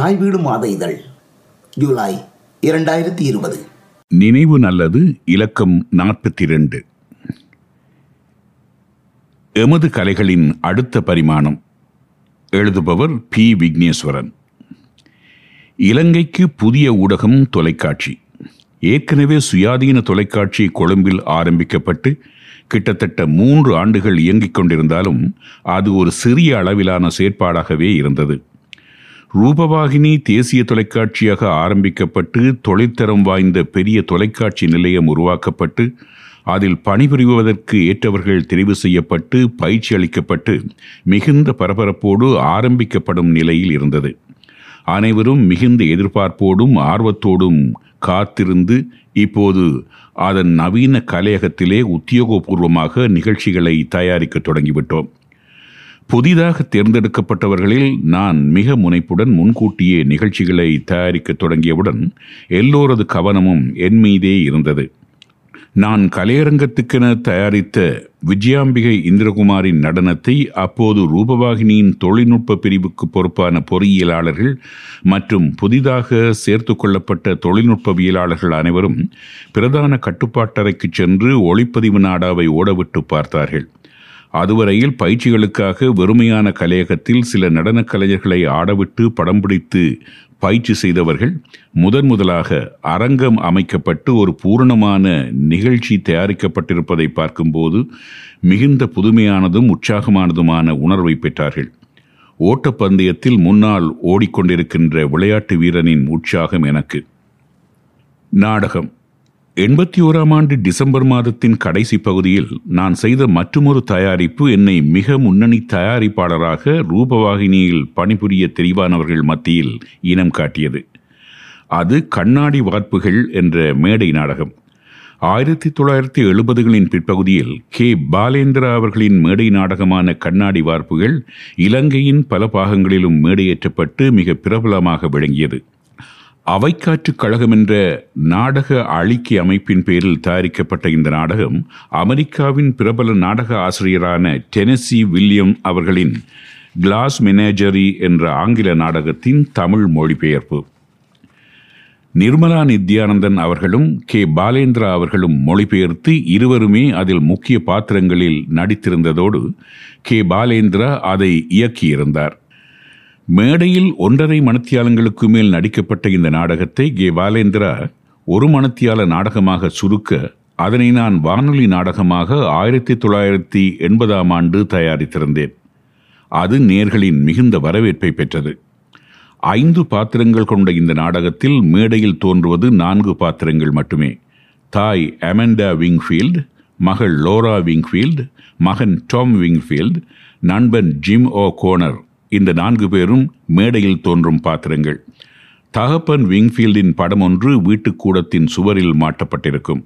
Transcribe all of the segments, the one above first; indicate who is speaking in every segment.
Speaker 1: தாய் வீடு மாத இதழ் ஜூலை இரண்டாயிரத்தி இருபது.
Speaker 2: நினைவு நல்லது இலக்கம் நாற்பத்தி இரண்டு எமது கலைகளின் அடுத்த பரிமாணம். எழுதுபவர் பி. விக்னேஸ்வரன். இலங்கைக்கு புதிய ஊடகம் தொலைக்காட்சி. ஏற்கனவே சுயாதீன தொலைக்காட்சி கொழும்பில் ஆரம்பிக்கப்பட்டு கிட்டத்தட்ட மூன்று ஆண்டுகள் இயங்கிக் கொண்டிருந்தாலும் அது ஒரு சிறிய அளவிலான செயற்பாடாகவே இருந்தது. ரூபவாகினி தேசிய தொலைக்காட்சியாக ஆரம்பிக்கப்பட்டு தொழிற்தரம் வாய்ந்த பெரிய தொலைக்காட்சி நிலையம் உருவாக்கப்பட்டு அதில் பணிபுரிவதற்கு ஏற்றவர்கள் தெரிவு செய்யப்பட்டு பயிற்சி அளிக்கப்பட்டு மிகுந்த பரபரப்போடு ஆரம்பிக்கப்படும் நிலையில் இருந்தது. அனைவரும் மிகுந்த எதிர்பார்ப்போடும் ஆர்வத்தோடும் காத்திருந்து இப்போது அதன் நவீன கலையகத்திலே உத்தியோகபூர்வமாக நிகழ்ச்சிகளை தயாரிக்க தொடங்கிவிட்டோம். புதிதாக தேர்ந்தெடுக்கப்பட்டவர்களில் நான் மிக முனைப்புடன் முன்கூட்டியே நிகழ்ச்சிகளை தயாரிக்க தொடங்கியவுடன் எல்லோரது கவனமும் என் மீதே இருந்தது. நான் கலையரங்கத்துக்கென தயாரித்த விஜயாம்பிகை இந்திரகுமாரின் நடனத்தை அப்போது ரூபவாகினியின் தொழில்நுட்ப பிரிவுக்கு பொறுப்பான பொறியியலாளர்கள் மற்றும் புதிதாக சேர்த்து கொள்ளப்பட்ட தொழில்நுட்பவியலாளர்கள் அனைவரும் பிரதான கட்டுப்பாட்டறைக்கு சென்று ஒளிப்பதிவு நாடாவை ஓடவிட்டு பார்த்தார்கள். அதுவரையில் பயிற்சிகளுக்காக வெறுமையான கலையகத்தில் சில நடனக் கலைஞர்களை ஆடவிட்டு படம் பிடித்து பயிற்சி செய்தவர்கள் முதன் முதலாக அரங்கம் அமைக்கப்பட்டு ஒரு பூரணமான நிகழ்ச்சி தயாரிக்கப்பட்டிருப்பதை பார்க்கும்போது மிகுந்த புதுமையானதும் உற்சாகமானதுமான உணர்வை பெற்றார்கள். ஓட்டப்பந்தயத்தில் முன்னால் ஓடிக்கொண்டிருக்கின்ற விளையாட்டு வீரனின் உற்சாகம் எனக்கு. நாடகம். எண்பத்தி ஓராம் ஆண்டு டிசம்பர் மாதத்தின் கடைசி பகுதியில் நான் செய்த மற்றுமொரு தயாரிப்பு என்னை மிக முன்னணி தயாரிப்பாளராக ரூபவாகினியில் பணிபுரிய தெரிவானவர்கள் மத்தியில் இனம் காட்டியது. அது கண்ணாடி வார்ப்புகள் என்ற மேடை நாடகம். ஆயிரத்தி தொள்ளாயிரத்தி எழுபதுகளின் பிற்பகுதியில் கே. பாலேந்திரா அவர்களின் மேடை நாடகமான கண்ணாடி வார்ப்புகள் இலங்கையின் பல பாகங்களிலும் மேடையேற்றப்பட்டு மிக பிரபலமாக விளங்கியது. அவைக்காற்று கழகம் என்ற நாடக அழிக்கை அமைப்பின் பேரில் தயாரிக்கப்பட்ட இந்த நாடகம் அமெரிக்காவின் பிரபல நாடக ஆசிரியரான டெனசி வில்லியம் அவர்களின் கிளாஸ் மெனேஜரி என்ற ஆங்கில நாடகத்தின் தமிழ் மொழிபெயர்ப்பு. நிர்மலா நித்யானந்தன் அவர்களும் கே. பாலேந்திரா அவர்களும் மொழிபெயர்த்து இருவருமே அதில் முக்கிய பாத்திரங்களில் நடித்திருந்ததோடு கே. பாலேந்திரா அதை இயக்கியிருந்தார். மேடையில் ஒன்றரை மணத்தியாலங்களுக்கு மேல் நடிக்கப்பட்ட இந்த நாடகத்தை கே. பாலேந்திரா ஒரு மணத்தியால நாடகமாக சுருக்க அதனை நான் வானொலி நாடகமாக ஆயிரத்தி தொள்ளாயிரத்தி எண்பதாம் ஆண்டு தயாரித்திருந்தேன். அது நேர்களின் மிகுந்த வரவேற்பை பெற்றது. ஐந்து பாத்திரங்கள் கொண்ட இந்த நாடகத்தில் மேடையில் தோன்றுவது நான்கு பாத்திரங்கள் மட்டுமே. தாய் அமெண்டா விங்ஃபீல்டு மகள் லோரா விங்ஃபீல்டு மகன் டாம் விங்ஃபீல்டு நண்பன் ஜிம் ஓ கோனர் இந்த நான்கு பேரும் மேடையில் தோன்றும் பாத்திரங்கள். தகப்பன் விங்ஃபீல்டின் படம் ஒன்று வீட்டுக்கூடத்தின் சுவரில் மாட்டப்பட்டிருக்கும்.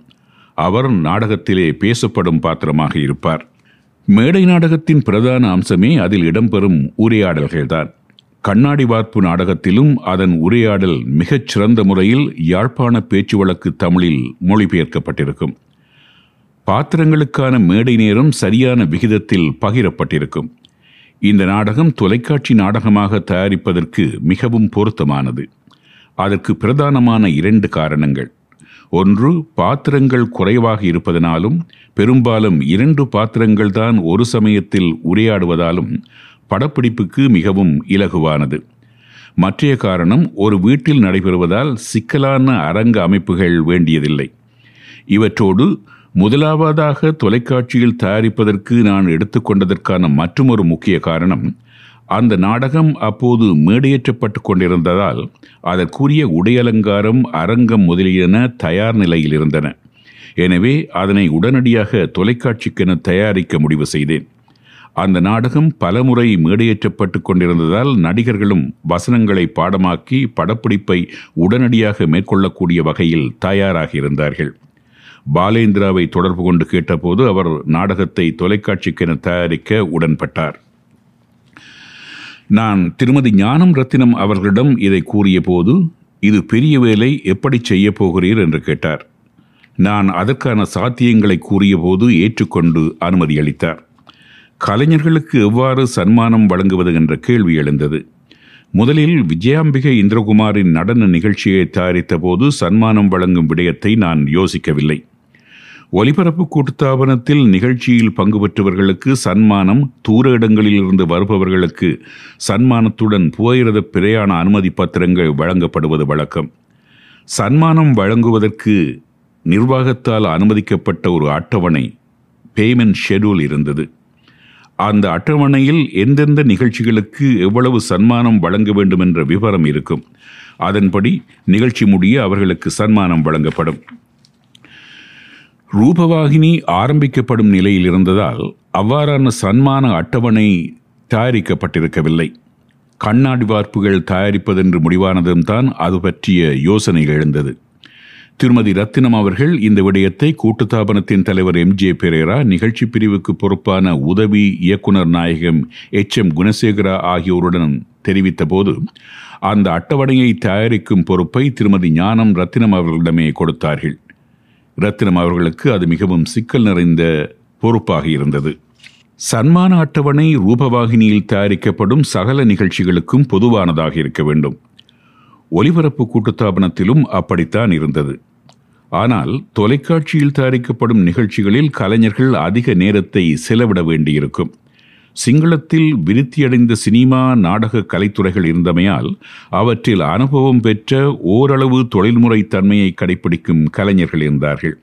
Speaker 2: அவர் நாடகத்திலே பேசப்படும் பாத்திரமாக இருப்பார். மேடை நாடகத்தின் பிரதான அம்சமே அதில் இடம்பெறும் உரையாடல்கள்தான். கண்ணாடி வார்ப்பு நாடகத்திலும் அதன் உரையாடல் மிகச் சிறந்த முறையில் யாழ்ப்பாண பேச்சு வழக்கு தமிழில் மொழிபெயர்க்கப்பட்டிருக்கும். பாத்திரங்களுக்கான மேடை நேரம் சரியான விகிதத்தில் பகிரப்பட்டிருக்கும். இந்த நாடகம் தொலைக்காட்சி நாடகமாக தயாரிப்பதற்கு மிகவும் பொருத்தமானது. அதற்கு பிரதானமான இரண்டு காரணங்கள். ஒன்று பாத்திரங்கள் குறைவாக இருப்பதனாலும் பெரும்பாலும் இரண்டு பாத்திரங்கள் தான் ஒரு சமயத்தில் உரையாடுவதாலும் படப்பிடிப்புக்கு மிகவும் இலகுவானது. மற்றைய காரணம் ஒரு வீட்டில் நடைபெறுவதால் சிக்கலான அரங்க அமைப்புகள் வேண்டியதில்லை. இவற்றோடு முதலாவதாக தொலைக்காட்சியில் தயாரிப்பதற்கு நான் எடுத்துக்கொண்டதற்கான மற்றொரு முக்கிய காரணம் அந்த நாடகம் அப்போது மேடையேற்றப்பட்டு கொண்டிருந்ததால் அதற்குரிய உடையலங்காரம் அரங்கம் முதலியன தயார் நிலையில் இருந்தன எனவே அதனை உடனடியாக தொலைக்காட்சிக்கென தயாரிக்க முடிவு செய்தேன். அந்த நாடகம் பலமுறை மேடையேற்றப்பட்டு கொண்டிருந்ததால் நடிகர்களும் வசனங்களை பாடமாக்கி படப்பிடிப்பை உடனடியாக மேற்கொள்ளக்கூடிய வகையில் தயாராகியிருந்தார்கள். பாலேந்திராவை தொடர்பு கொண்டு கேட்டபோது அவர் நாடகத்தை தொலைக்காட்சிக்கென தயாரிக்க உடன்பட்டார். நான் திருமதி ஞானம் ரத்தினம் அவர்களிடம் இதை கூறிய போது இது பெரிய வேலை எப்படி செய்ய போகிறீர்? என்று கேட்டார். நான் அதற்கான சாத்தியங்களை கூறியபோது ஏற்றுக்கொண்டு அனுமதி அளித்தார். கலைஞர்களுக்கு எவ்வாறு சன்மானம் வழங்குவது என்ற கேள்வி எழுந்தது. முதலில் விஜயாம்பிகை இந்திரகுமாரின் நடன நிகழ்ச்சியை தயாரித்த போது சன்மானம் வழங்கும் விடயத்தை நான் யோசிக்கவில்லை. ஒலிபரப்பு கூட்டுத்தாபனத்தில் நிகழ்ச்சியில் பங்கு பெற்றவர்களுக்கு சன்மானம் தூர இடங்களிலிருந்து வருபவர்களுக்கு சன்மானத்துடன் புகையிரத பிரயாண அனுமதி பத்திரங்கள் வழங்கப்படுவது வழக்கம். சன்மானம் வழங்குவதற்கு நிர்வாகத்தால் அனுமதிக்கப்பட்ட ஒரு அட்டவணை பேமெண்ட் ஷெட்யூல் இருந்தது. அந்த அட்டவணையில் எந்தெந்த நிகழ்ச்சிகளுக்கு எவ்வளவு சன்மானம் வழங்க வேண்டும் என்ற விவரம் இருக்கும். அதன்படி நிகழ்ச்சி முடிய அவர்களுக்கு சன்மானம் வழங்கப்படும். ரூபவாகினி ஆரம்பிக்கப்படும் நிலையில் இருந்ததால் அவ்வாறான சன்மான அட்டவணை தயாரிக்கப்பட்டிருக்கவில்லை. கண்ணாடி வார்ப்புகள் தயாரிப்பதென்று முடிவானதும் தான் அது பற்றிய யோசனை எழுந்தது. திருமதி ரத்தினம் அவர்கள் இந்த விடயத்தை கூட்டுத்தாபனத்தின் தலைவர் எம். ஜே. பெரேரா நிகழ்ச்சி பிரிவுக்கு பொறுப்பான உதவி இயக்குனர் நாயகம் எச். எம். குணசேகரா ஆகியோருடன் தெரிவித்த போது அந்த அட்டவணையை தயாரிக்கும் பொறுப்பை திருமதி ஞானம் ரத்தினம் அவர்களிடமே கொடுத்தார்கள். ரத்தினம் அவர்களுக்கு அது மிகவும் சிக்கல் நிறைந்த பொறுப்பாக இருந்தது. சன்மான அட்டவணை ரூபவாகினியில் தயாரிக்கப்படும் சகல நிகழ்ச்சிகளுக்கும் பொதுவானதாக இருக்க வேண்டும். ஒலிபரப்பு கூட்டுத்தாபனத்திலும் அப்படித்தான் இருந்தது. ஆனால் தொலைக்காட்சியில் தயாரிக்கப்படும் நிகழ்ச்சிகளில் கலைஞர்கள் அதிக நேரத்தை செலவிட வேண்டியிருக்கும். சிங்களத்தில் விருத்தியடைந்த சினிமா நாடக கலைத்துறைகள் இருந்தமையால் அவற்றில் அனுபவம் பெற்ற ஓரளவு தொழில்முறை தன்மையை கடைபிடிக்கும் கலைஞர்கள் இருந்தார்கள்.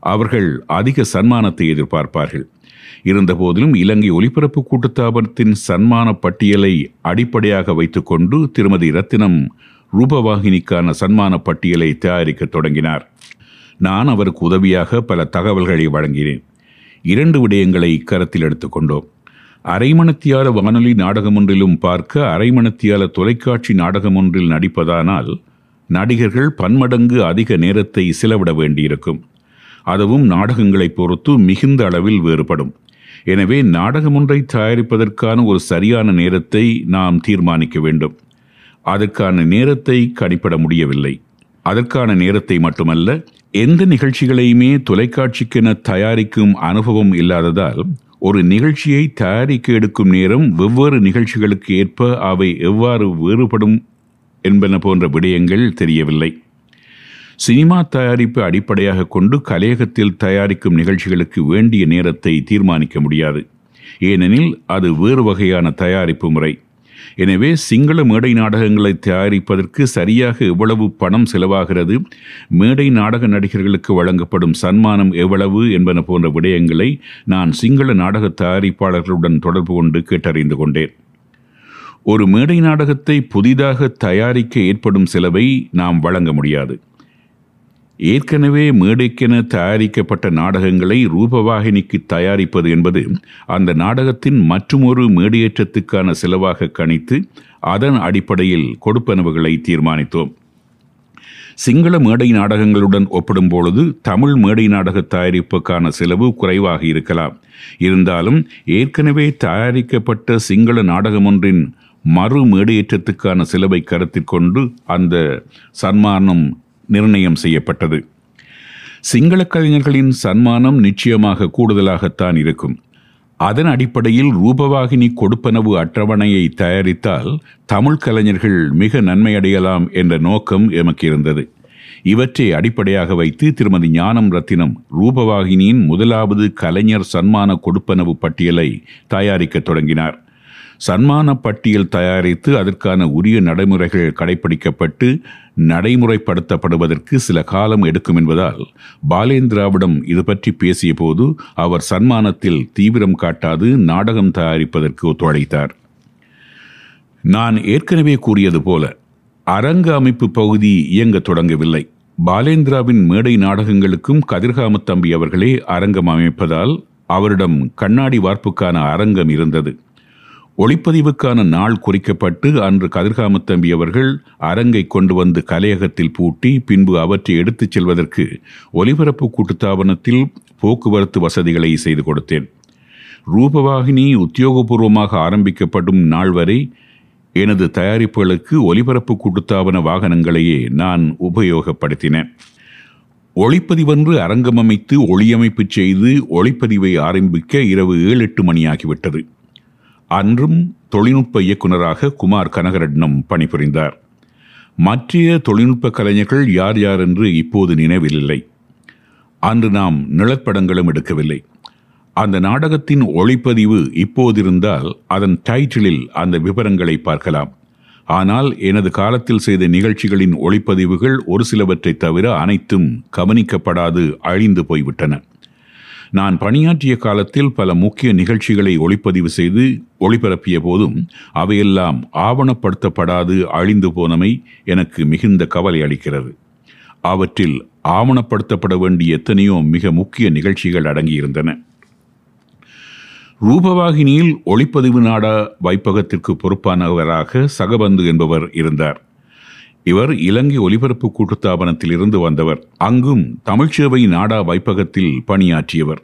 Speaker 2: அவர்கள் அதிக சன்மானத்தை எதிர்பார்ப்பார்கள். இருந்தபோதிலும் இலங்கை ஒலிபரப்பு கூட்டுத்தாபனத்தின் சன்மான பட்டியலை அடிப்படையாக வைத்துக்கொண்டு திருமதி ரத்தினம் ரூபவாகினிக்கான சன்மான பட்டியலை தயாரிக்க தொடங்கினார். நான் அவருக்கு உதவியாக பல தகவல்களை வழங்கினேன். இரண்டு விடயங்களை கருத்தில் எடுத்துக்கொண்டோம். அரைமணத்தியால வானொலி நாடகம் ஒன்றிலும் பார்க்க அரைமணத்தியால தொலைக்காட்சி நாடகம் ஒன்றில் நடிப்பதானால் நடிகர்கள் பன்மடங்கு அதிக நேரத்தை செலவிட வேண்டியிருக்கும். அதுவும் நாடகங்களை பொறுத்து மிகுந்த அளவில் வேறுபடும். எனவே நாடகம் ஒன்றை தயாரிப்பதற்கான ஒரு சரியான நேரத்தை நாம் தீர்மானிக்க வேண்டும். அதற்கான நேரத்தை கணிப்பிட முடியவில்லை. அதற்கான நேரத்தை மட்டுமல்ல எந்த நிகழ்ச்சிகளையுமே தொலைக்காட்சிக்கென தயாரிக்கும் அனுபவம் இல்லாததால் ஒரு நிகழ்ச்சியை தயாரிக்க எடுக்கும் நேரம் வெவ்வேறு நிகழ்ச்சிகளுக்கு ஏற்ப அவை எவ்வாறு வேறுபடும் என்பன போன்ற விடயங்கள் தெரியவில்லை. சினிமா தயாரிப்பு அடிப்படையாக கொண்டு கலையகத்தில் தயாரிக்கும் நிகழ்ச்சிகளுக்கு வேண்டிய நேரத்தை தீர்மானிக்க முடியாது. ஏனெனில் அது வேறு வகையான தயாரிப்பு முறை. எனவே சிங்கள மேடை நாடகங்களை தயாரிப்பதற்கு சரியாக எவ்வளவு பணம் செலவாகிறது? மேடை நாடக நடிகர்களுக்கு வழங்கப்படும் சன்மானம் எவ்வளவு என்பன போன்ற விடயங்களை நான் சிங்கள நாடக தயாரிப்பாளர்களுடன் தொடர்பு கொண்டு கேட்டறிந்து கொண்டேன். ஒரு மேடை நாடகத்தை புதிதாக தயாரிக்க ஏற்படும் செலவை நாம் வழங்க முடியாது. ஏற்கனவே மேடைக்கென தயாரிக்கப்பட்ட நாடகங்களை ரூபவாகினிக்கு தயாரிப்பது என்பது அந்த நாடகத்தின் மற்றுமொரு மேடையேற்றத்துக்கான செலவாக கணித்து அதன் அடிப்படையில் கொடுப்பனவுகளை தீர்மானித்தோம். சிங்கள மேடை நாடகங்களுடன் ஒப்பிடும் பொழுது தமிழ் மேடை நாடக தயாரிப்புக்கான செலவு குறைவாக இருக்கலாம். இருந்தாலும் ஏற்கனவே தயாரிக்கப்பட்ட சிங்கள நாடகம் ஒன்றின் மறு மேடையேற்றத்துக்கான செலவை கருத்தில் கொண்டு அந்த சன்மானம் நிர்ணயம் செய்யப்பட்டது. சிங்கள கலைஞர்களின் சன்மானம் நிச்சயமாக கூடுதலாகத்தான் இருக்கும். அதன் அடிப்படையில் ரூபவாகினி கொடுப்பனவு அட்டவணையை தயாரித்தால் தமிழ் கலைஞர்கள் மிக நன்மையடையலாம் என்ற நோக்கம் எமக்கு இருந்தது இவற்றை அடிப்படையாக வைத்து திருமதி ஞானம் ரத்தினம் ரூபவாகினியின் முதலாவது கலைஞர் சன்மான கொடுப்பனவு பட்டியலை தயாரிக்க தொடங்கினார். சன்மான பட்டியல் தயாரித்து அதற்கான உரிய நடைமுறைகள் கடைபிடிக்கப்பட்டு நடைமுறைப்படுத்தப்படுவதற்கு சில காலம் எடுக்கும் என்பதால் பாலேந்திராவிடம் இது பற்றி பேசிய போது அவர் சன்மானத்தில் தீவிரம் காட்டாது நாடகம் தயாரிப்பதற்கு ஒத்துழைத்தார். நான் ஏற்கனவே கூறியது போல அரங்க அமைப்பு பகுதி இயங்க தொடங்கவில்லை. பாலேந்திராவின் மேடை நாடகங்களுக்கும் கதிர்காமத்தம்பி அவர்களே அரங்கம் அமைப்பதால் அவரிடம் கண்ணாடி வார்ப்புக்கான அரங்கம் இருந்தது. ஒளிப்பதிவுக்கான நாள் குறிக்கப்பட்டு அன்று கதிர்காமத்தம்பி அவர்கள் அரங்கை கொண்டு வந்து கலையகத்தில் பூட்டி பின்பு அவற்றை எடுத்துச் செல்வதற்கு ஒலிபரப்பு கூட்டுத்தாபனத்தில் போக்குவரத்து வசதிகளை செய்து கொடுத்தேன். ரூபவாகினி உத்தியோகபூர்வமாக ஆரம்பிக்கப்படும் நாள் வரை எனது தயாரிப்புகளுக்கு ஒலிபரப்பு கூட்டுத்தாபன வாகனங்களையே நான் உபயோகப்படுத்தினேன். ஒளிப்பதிவன்று அரங்கம் அமைத்து ஒளியமைப்பு செய்து ஒளிப்பதிவை ஆரம்பிக்க இரவு ஏழு எட்டு மணியாகிவிட்டது. அன்றும் தொழில்நுட்ப இயக்குநராக குமார் கனகரட்னம் பணிபுரிந்தார். மற்ற தொழில்நுட்ப கலைஞர்கள் யார் யார் என்று இப்போது நினைவில் இல்லை. அன்று நாம் நிழற்படங்களும் எடுக்கவில்லை. அந்த நாடகத்தின் ஒளிப்பதிவு இப்போதிருந்தால் அதன் டைட்டிலில் அந்த விவரங்களை பார்க்கலாம். ஆனால் எனது காலத்தில் செய்த நிகழ்ச்சிகளின் ஒளிப்பதிவுகள் ஒரு சிலவற்றை தவிர அனைத்தும் கவனிக்கப்படாது அழிந்து போய்விட்டன. நான் பணியாற்றிய காலத்தில் பல முக்கிய நிகழ்ச்சிகளை ஒளிப்பதிவு செய்து ஒளிபரப்பிய போதும் அவையெல்லாம் ஆவணப்படுத்தப்படாது அழிந்து போனமை எனக்கு மிகுந்த கவலை அளிக்கிறது. அவற்றில் ஆவணப்படுத்தப்பட வேண்டிய எத்தனையோ மிக முக்கிய நிகழ்ச்சிகள் அடங்கியிருந்தன. ரூபவாகினியில் ஒளிப்பதிவு நாடா வைப்பகத்திற்கு பொறுப்பானவராக சகபந்து என்பவர் இருந்தார். இவர் இலங்கை ஒலிபரப்பு கூட்டுத்தாபனத்தில் இருந்து வந்தவர். அங்கும் தமிழ்ச்சேவை நாடா வைப்பகத்தில் பணியாற்றியவர்.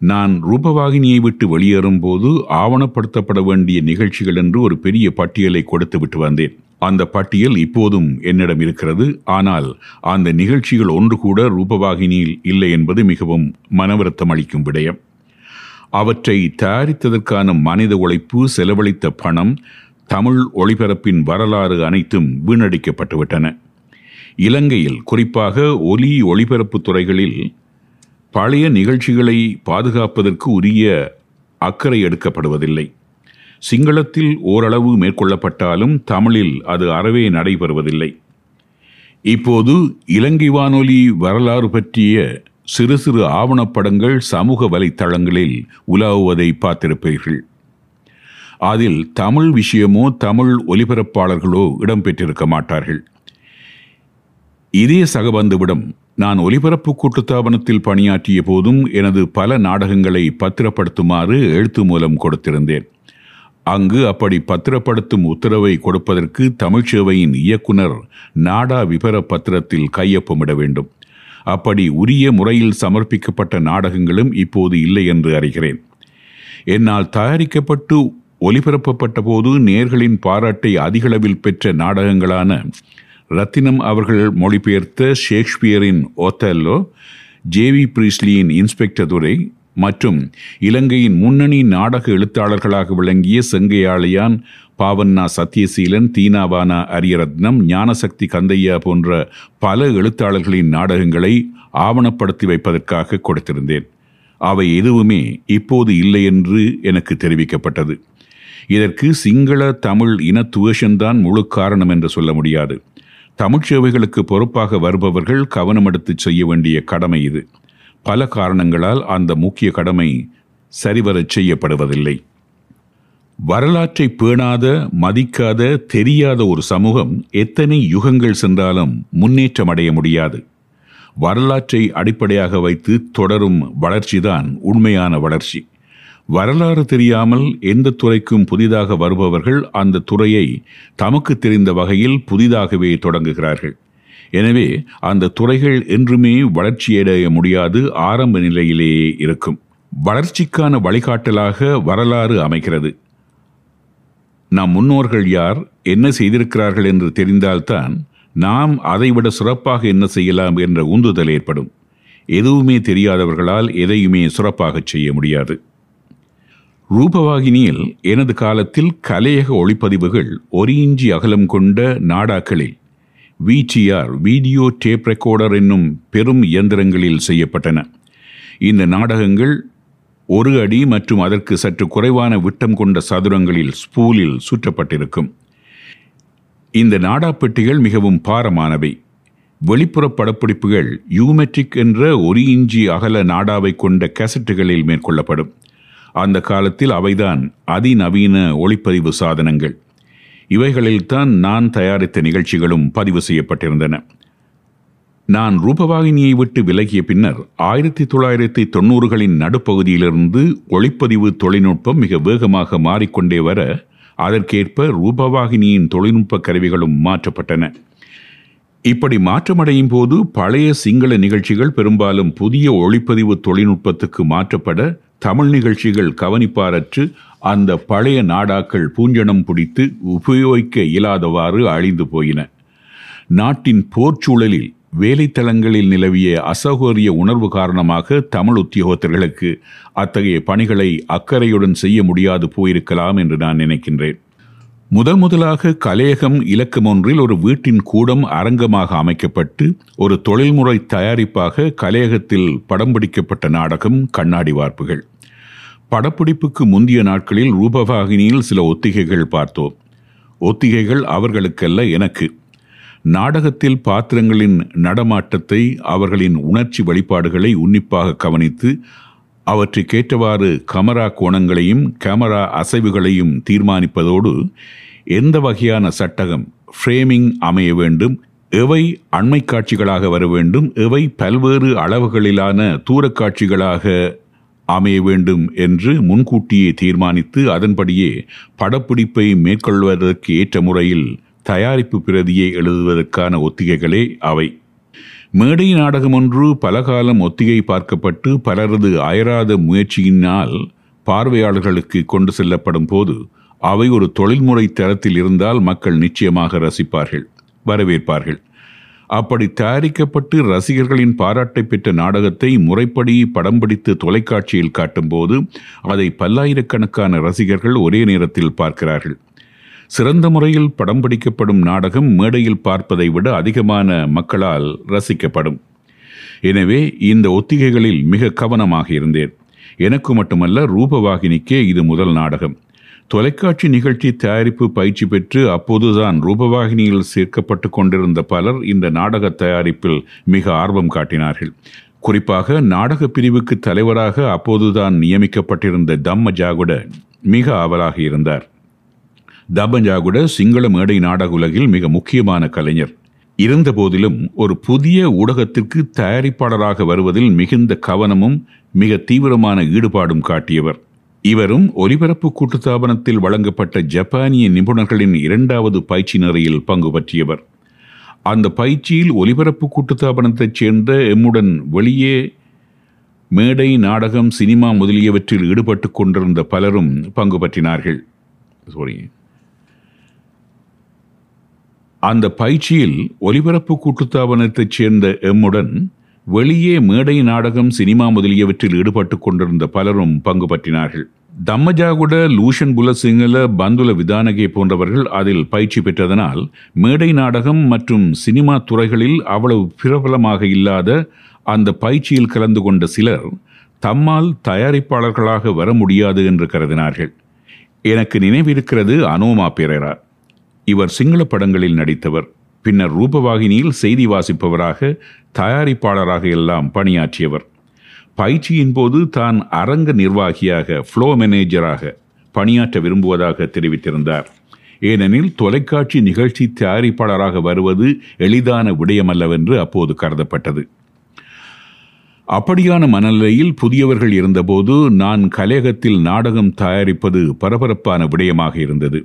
Speaker 2: நான் ரூபவாகினியை விட்டு வெளியேறும் போது ஆவணப்படுத்தப்பட வேண்டிய நிகழ்ச்சிகள் என்று ஒரு பெரிய பட்டியலை கொடுத்து விட்டு வந்தேன். அந்த பட்டியல் இப்போதும் என்னிடம் இருக்கிறது. ஆனால் அந்த நிகழ்ச்சிகள் ஒன்று கூட ரூபவாகினியில் இல்லை என்பது மிகவும் மனவருத்தம் அளிக்கும் விடயம். அவற்றை தயாரித்ததற்கான மனித உழைப்பு செலவழித்த பணம் தமிழ் ஒளிபரப்பின் வரலாறு அனைத்தும் வீணடிக்கப்பட்டுவிட்டன. இலங்கையில் குறிப்பாக ஒலி ஒளிபரப்பு துறைகளில் பழைய நிகழ்ச்சிகளை பாதுகாப்பதற்கு உரிய அக்கறை எடுக்கப்படுவதில்லை. சிங்களத்தில் ஓரளவு மேற்கொள்ளப்பட்டாலும் தமிழில் அது அறவே நடைபெறுவதில்லை. இப்போது இலங்கை வானொலி வரலாறு பற்றிய சிறு சிறு ஆவணப்படங்கள் சமூக வலைத்தளங்களில் உலாவுவதை பார்த்திருப்பீர்கள். அதில் தமிழ் விஷயமோ தமிழ் ஒலிபரப்பாளர்களோ இடம்பெற்றிருக்க மாட்டார்கள். இதே சகபந்துவிடம் நான் ஒலிபரப்பு கூட்டுத்தாபனத்தில் பணியாற்றிய போதும் எனது பல நாடகங்களை பத்திரப்படுத்துமாறு எழுத்து மூலம் கொடுத்திருந்தேன். அங்கு அப்படி பத்திரப்படுத்தும் உத்தரவை கொடுப்பதற்கு தமிழ்ச்சேவையின் இயக்குனர் நாடா விபர பத்திரத்தில் கையொப்பமிட வேண்டும். அப்படி உரிய முறையில் சமர்ப்பிக்கப்பட்ட நாடகங்களும் இப்போது இல்லை என்று அறிகிறேன். என்னால் தயாரிக்கப்பட்டு ஒலிபரப்பப்பட்ட போது நேர்களின் பாராட்டை அதிகளவில் பெற்ற நாடகங்களான ரத்தினம் அவர்கள் மொழிபெயர்த்த ஷேக்ஸ்பியரின் ஓத்தல்லோ ஜேவி பிரீஸ்லியின் இன்ஸ்பெக்டர் துரை மற்றும் இலங்கையின் முன்னணி நாடக எழுத்தாளர்களாக விளங்கிய செங்கையாளையான் பாவண்ணா சத்யசீலன் தீனாவானா அரியரத்னம் ஞானசக்தி கந்தையா போன்ற பல எழுத்தாளர்களின் நாடகங்களை ஆவணப்படுத்தி வைப்பதற்காக கொடுத்திருந்தேன். அவை எதுவுமே இப்போது இல்லை என்று எனக்கு தெரிவிக்கப்பட்டது. இதற்கு சிங்கள தமிழ் இன துவேஷன்தான் முழு காரணம் என்று சொல்ல முடியாது. தமிழ்ச் சேவைகளுக்கு பொறுப்பாக வருபவர்கள் கவனமெடுத்து செய்ய வேண்டிய கடமை இது. பல காரணங்களால் அந்த முக்கிய கடமை சரிவரச் செய்யப்படுவதில்லை. வரலாற்றை பேணாத மதிக்காத தெரியாத ஒரு சமூகம் எத்தனை யுகங்கள் சென்றாலும் முன்னேற்றம் அடைய முடியாது. வரலாற்றை அடிப்படையாக வைத்து தொடரும் வளர்ச்சிதான் உண்மையான வளர்ச்சி. வரலாறு தெரியாமல் எந்த துறைக்கும் புதிதாக வருபவர்கள் அந்த துறையை தமக்கு தெரிந்த வகையில் புதிதாகவே தொடங்குகிறார்கள். எனவே அந்த துறைகள் என்றுமே வளர்ச்சியடைய முடியாது ஆரம்ப நிலையிலேயே இருக்கும். வளர்ச்சிக்கான வழிகாட்டலாக வரலாறு அமைகிறது. நம் முன்னோர்கள் யார் என்ன செய்திருக்கிறார்கள் என்று தெரிந்தால்தான் நாம் அதைவிட சிறப்பாக என்ன செய்யலாம் என்ற உந்துதல் ஏற்படும். எதுவுமே தெரியாதவர்களால் எதையுமே சிறப்பாகச் செய்ய முடியாது. ரூபவாகினியில் எனது காலத்தில் கலையக ஒளிப்பதிவுகள் ஒரு இஞ்சி அகலம் கொண்ட நாடாக்களில் விடிஆர் வீடியோ டேப் ரெக்கார்டர் என்னும் பெரும் இயந்திரங்களில் செய்யப்பட்டன. இந்த நாடகங்கள் ஒரு அடி மற்றும் அதற்கு சற்று குறைவான விட்டம் கொண்ட சதுரங்களில் ஸ்பூலில் சுற்றப்பட்டிருக்கும். இந்த நாடாப்பெட்டிகள் மிகவும் பாரமானவை. வெளிப்புற படப்பிடிப்புகள் யூமெட்ரிக் என்ற ஒரு இஞ்சி அகல நாடாவை கொண்ட கேசட்டுகளில் மேற்கொள்ளப்படும். அந்த காலத்தில் அவைதான் அதிநவீன ஒளிப்பதிவு சாதனங்கள். இவைகளில்தான் நான் தயாரித்த நிகழ்ச்சிகளும் பதிவு செய்யப்பட்டிருந்தன. நான் ரூபவாகினியை விட்டு விலகிய பின்னர் ஆயிரத்தி தொள்ளாயிரத்தி தொண்ணூறுகளின் நடுப்பகுதியிலிருந்து ஒளிப்பதிவு தொழில்நுட்பம் மிக வேகமாக மாறிக்கொண்டே வர அதற்கேற்ப ரூபவாகினியின் தொழில்நுட்ப கருவிகளும் மாற்றப்பட்டன. இப்படி மாற்றமடையும் போது பழைய சிங்கள நிகழ்ச்சிகள் பெரும்பாலும் புதிய ஒளிப்பதிவு தொழில்நுட்பத்துக்கு மாற்றப்பட தமிழ் நிகழ்ச்சிகள் கவனிப்பாரற்று அந்த பழைய நாடாக்கள் பூஞ்சனம் பிடித்து உபயோகிக்க இயலாதவாறு அழிந்து போயின. நாட்டின் போர்ச்சூழலில் வேலைத்தளங்களில் நிலவிய அசௌகரிய உணர்வு காரணமாக தமிழ் உத்தியோகத்தர்களுக்கு அத்தகைய பணிகளை அக்கறையுடன் செய்ய முடியாது போயிருக்கலாம் என்று நான் நினைக்கின்றேன். முதல் முதலாக கலையகம் இலக்கம் ஒன்றில் ஒரு வீட்டின் கூடம் அரங்கமாக அமைக்கப்பட்டு ஒரு தொழில்முறை தயாரிப்பாக கலையகத்தில் படம் பிடிக்கப்பட்ட நாடகம் கண்ணாடி வார்ப்புகள். படப்பிடிப்புக்கு முந்தைய நாட்களில் ரூபவாகினியில் சில ஒத்திகைகள் பார்த்தோம். ஒத்திகைகள் அவர்களுக்கல்ல எனக்கு. நாடகத்தில் பாத்திரங்களின் நடமாட்டத்தை அவர்களின் உணர்ச்சி வழிபாடுகளை உன்னிப்பாக கவனித்து அவற்றுக்கேற்றவாறு கமரா கோணங்களையும் கேமரா அசைவுகளையும் தீர்மானிப்பதோடு எந்த வகையான சட்டகம் ஃப்ரேமிங் அமைய வேண்டும் எவை அண்மை காட்சிகளாக வர வேண்டும் எவை பல்வேறு அளவுகளிலான தூரக்காட்சிகளாக அமைய வேண்டும் என்று முன்கூட்டியே தீர்மானித்து அதன்படியே படப்பிடிப்பை மேற்கொள்வதற்கு ஏற்ற முறையில் தயாரிப்பு பிரதியை எழுதுவதற்கான ஒத்திகைகளே அவை. மேடை நாடகம் ஒன்று பலகாலம் ஒத்திகை பார்க்கப்பட்டு பலரது அயராத முயற்சியினால் பார்வையாளர்களுக்கு கொண்டு செல்லப்படும் போது அவை ஒரு தொழில்முறை தரத்தில் இருந்தால் மக்கள் நிச்சயமாக ரசிப்பார்கள் வரவேற்பார்கள். அப்படி தயாரிக்கப்பட்டு ரசிகர்களின் பாராட்டை பெற்ற நாடகத்தை முறைப்படி படம் பிடித்து தொலைக்காட்சியில் காட்டும்போது அதை பல்லாயிரக்கணக்கான ரசிகர்கள் ஒரே நேரத்தில் பார்க்கிறார்கள். சிறந்த முறையில் படம் பிடிக்கப்படும் நாடகம் மேடையில் பார்ப்பதை விட அதிகமான மக்களால் ரசிக்கப்படும். எனவே இந்த ஒத்திகைகளில் மிக கவனமாக இருந்தேன். எனக்கு மட்டுமல்ல ரூபவாகினிக்கே இது முதல் நாடகம். தொலைக்காட்சி நிகழ்ச்சி தயாரிப்பு பயிற்சி பெற்று அப்போதுதான் ரூபவாகினியில் சேர்க்கப்பட்டு கொண்டிருந்த பலர் இந்த நாடக தயாரிப்பில் மிக ஆர்வம் காட்டினார்கள். குறிப்பாக நாடக பிரிவுக்கு தலைவராக அப்போதுதான் நியமிக்கப்பட்டிருந்த தம்ம ஜாகுட மிக ஆவலாக இருந்தார். தபஞ்சாகுட சிங்கள மேடை நாடக உலகில் மிக முக்கியமான கலைஞர். இருந்த போதிலும் ஒரு புதிய ஊடகத்திற்கு தயாரிப்பாளராக வருவதில் மிகுந்த கவனமும் மிக தீவிரமான ஈடுபாடும் காட்டியவர். இவரும் ஒலிபரப்பு கூட்டுத்தாபனத்தில் வழங்கப்பட்ட ஜப்பானிய நிபுணர்களின் இரண்டாவது பயிற்சி நிறையில் பங்கு பற்றியவர். அந்த பயிற்சியில் ஒலிபரப்பு கூட்டுத்தாபனத்தைச் சேர்ந்த எம்முடன் வெளியே மேடை நாடகம் சினிமா முதலியவற்றில் ஈடுபட்டு கொண்டிருந்த பலரும் பங்கு பற்றினார்கள். சாரி அந்த பயிற்சியில் ஒலிபரப்பு கூட்டுத்தாபனத்தைச் சேர்ந்த எம்முடன் வெளியே மேடை நாடகம் சினிமா முதலியவற்றில் ஈடுபட்டு கொண்டிருந்த பலரும் பங்கு பற்றினார்கள். தம்மஜாகுட லூஷன் புலசிங்கல பந்துல விதானகே போன்றவர்கள் அதில் பயிற்சி பெற்றதனால் மேடை நாடகம் மற்றும் சினிமா துறைகளில் அவ்வளவு பிரபலமாக இல்லாத அந்த பயிற்சியில் கலந்து கொண்ட சிலர் தம்மால் தயாரிப்பாளர்களாக வர முடியாது என்று கருதினார்கள். எனக்கு நினைவிருக்கிறது அனோமா பெரேரா. இவர் சிங்கள படங்களில் நடித்தவர். பின்னர் ரூபவாகினியில் செய்தி வாசிப்பவராக தயாரிப்பாளராக எல்லாம் பணியாற்றியவர். பயிற்சியின் போது தான் அரங்க நிர்வாகியாக ஃப்ளோ மேனேஜராக பணியாற்ற விரும்புவதாக தெரிவித்திருந்தார். ஏனெனில் தொலைக்காட்சி நிகழ்ச்சி தயாரிப்பாளராக வருவது எளிதான விடயமல்லவென்று அப்போது கருதப்பட்டது. அப்படியான மனநிலையில் புதியவர்கள் இருந்தபோது நான் கலையகத்தில் நாடகம் தயாரிப்பது பரபரப்பான விடயமாக இருந்தது.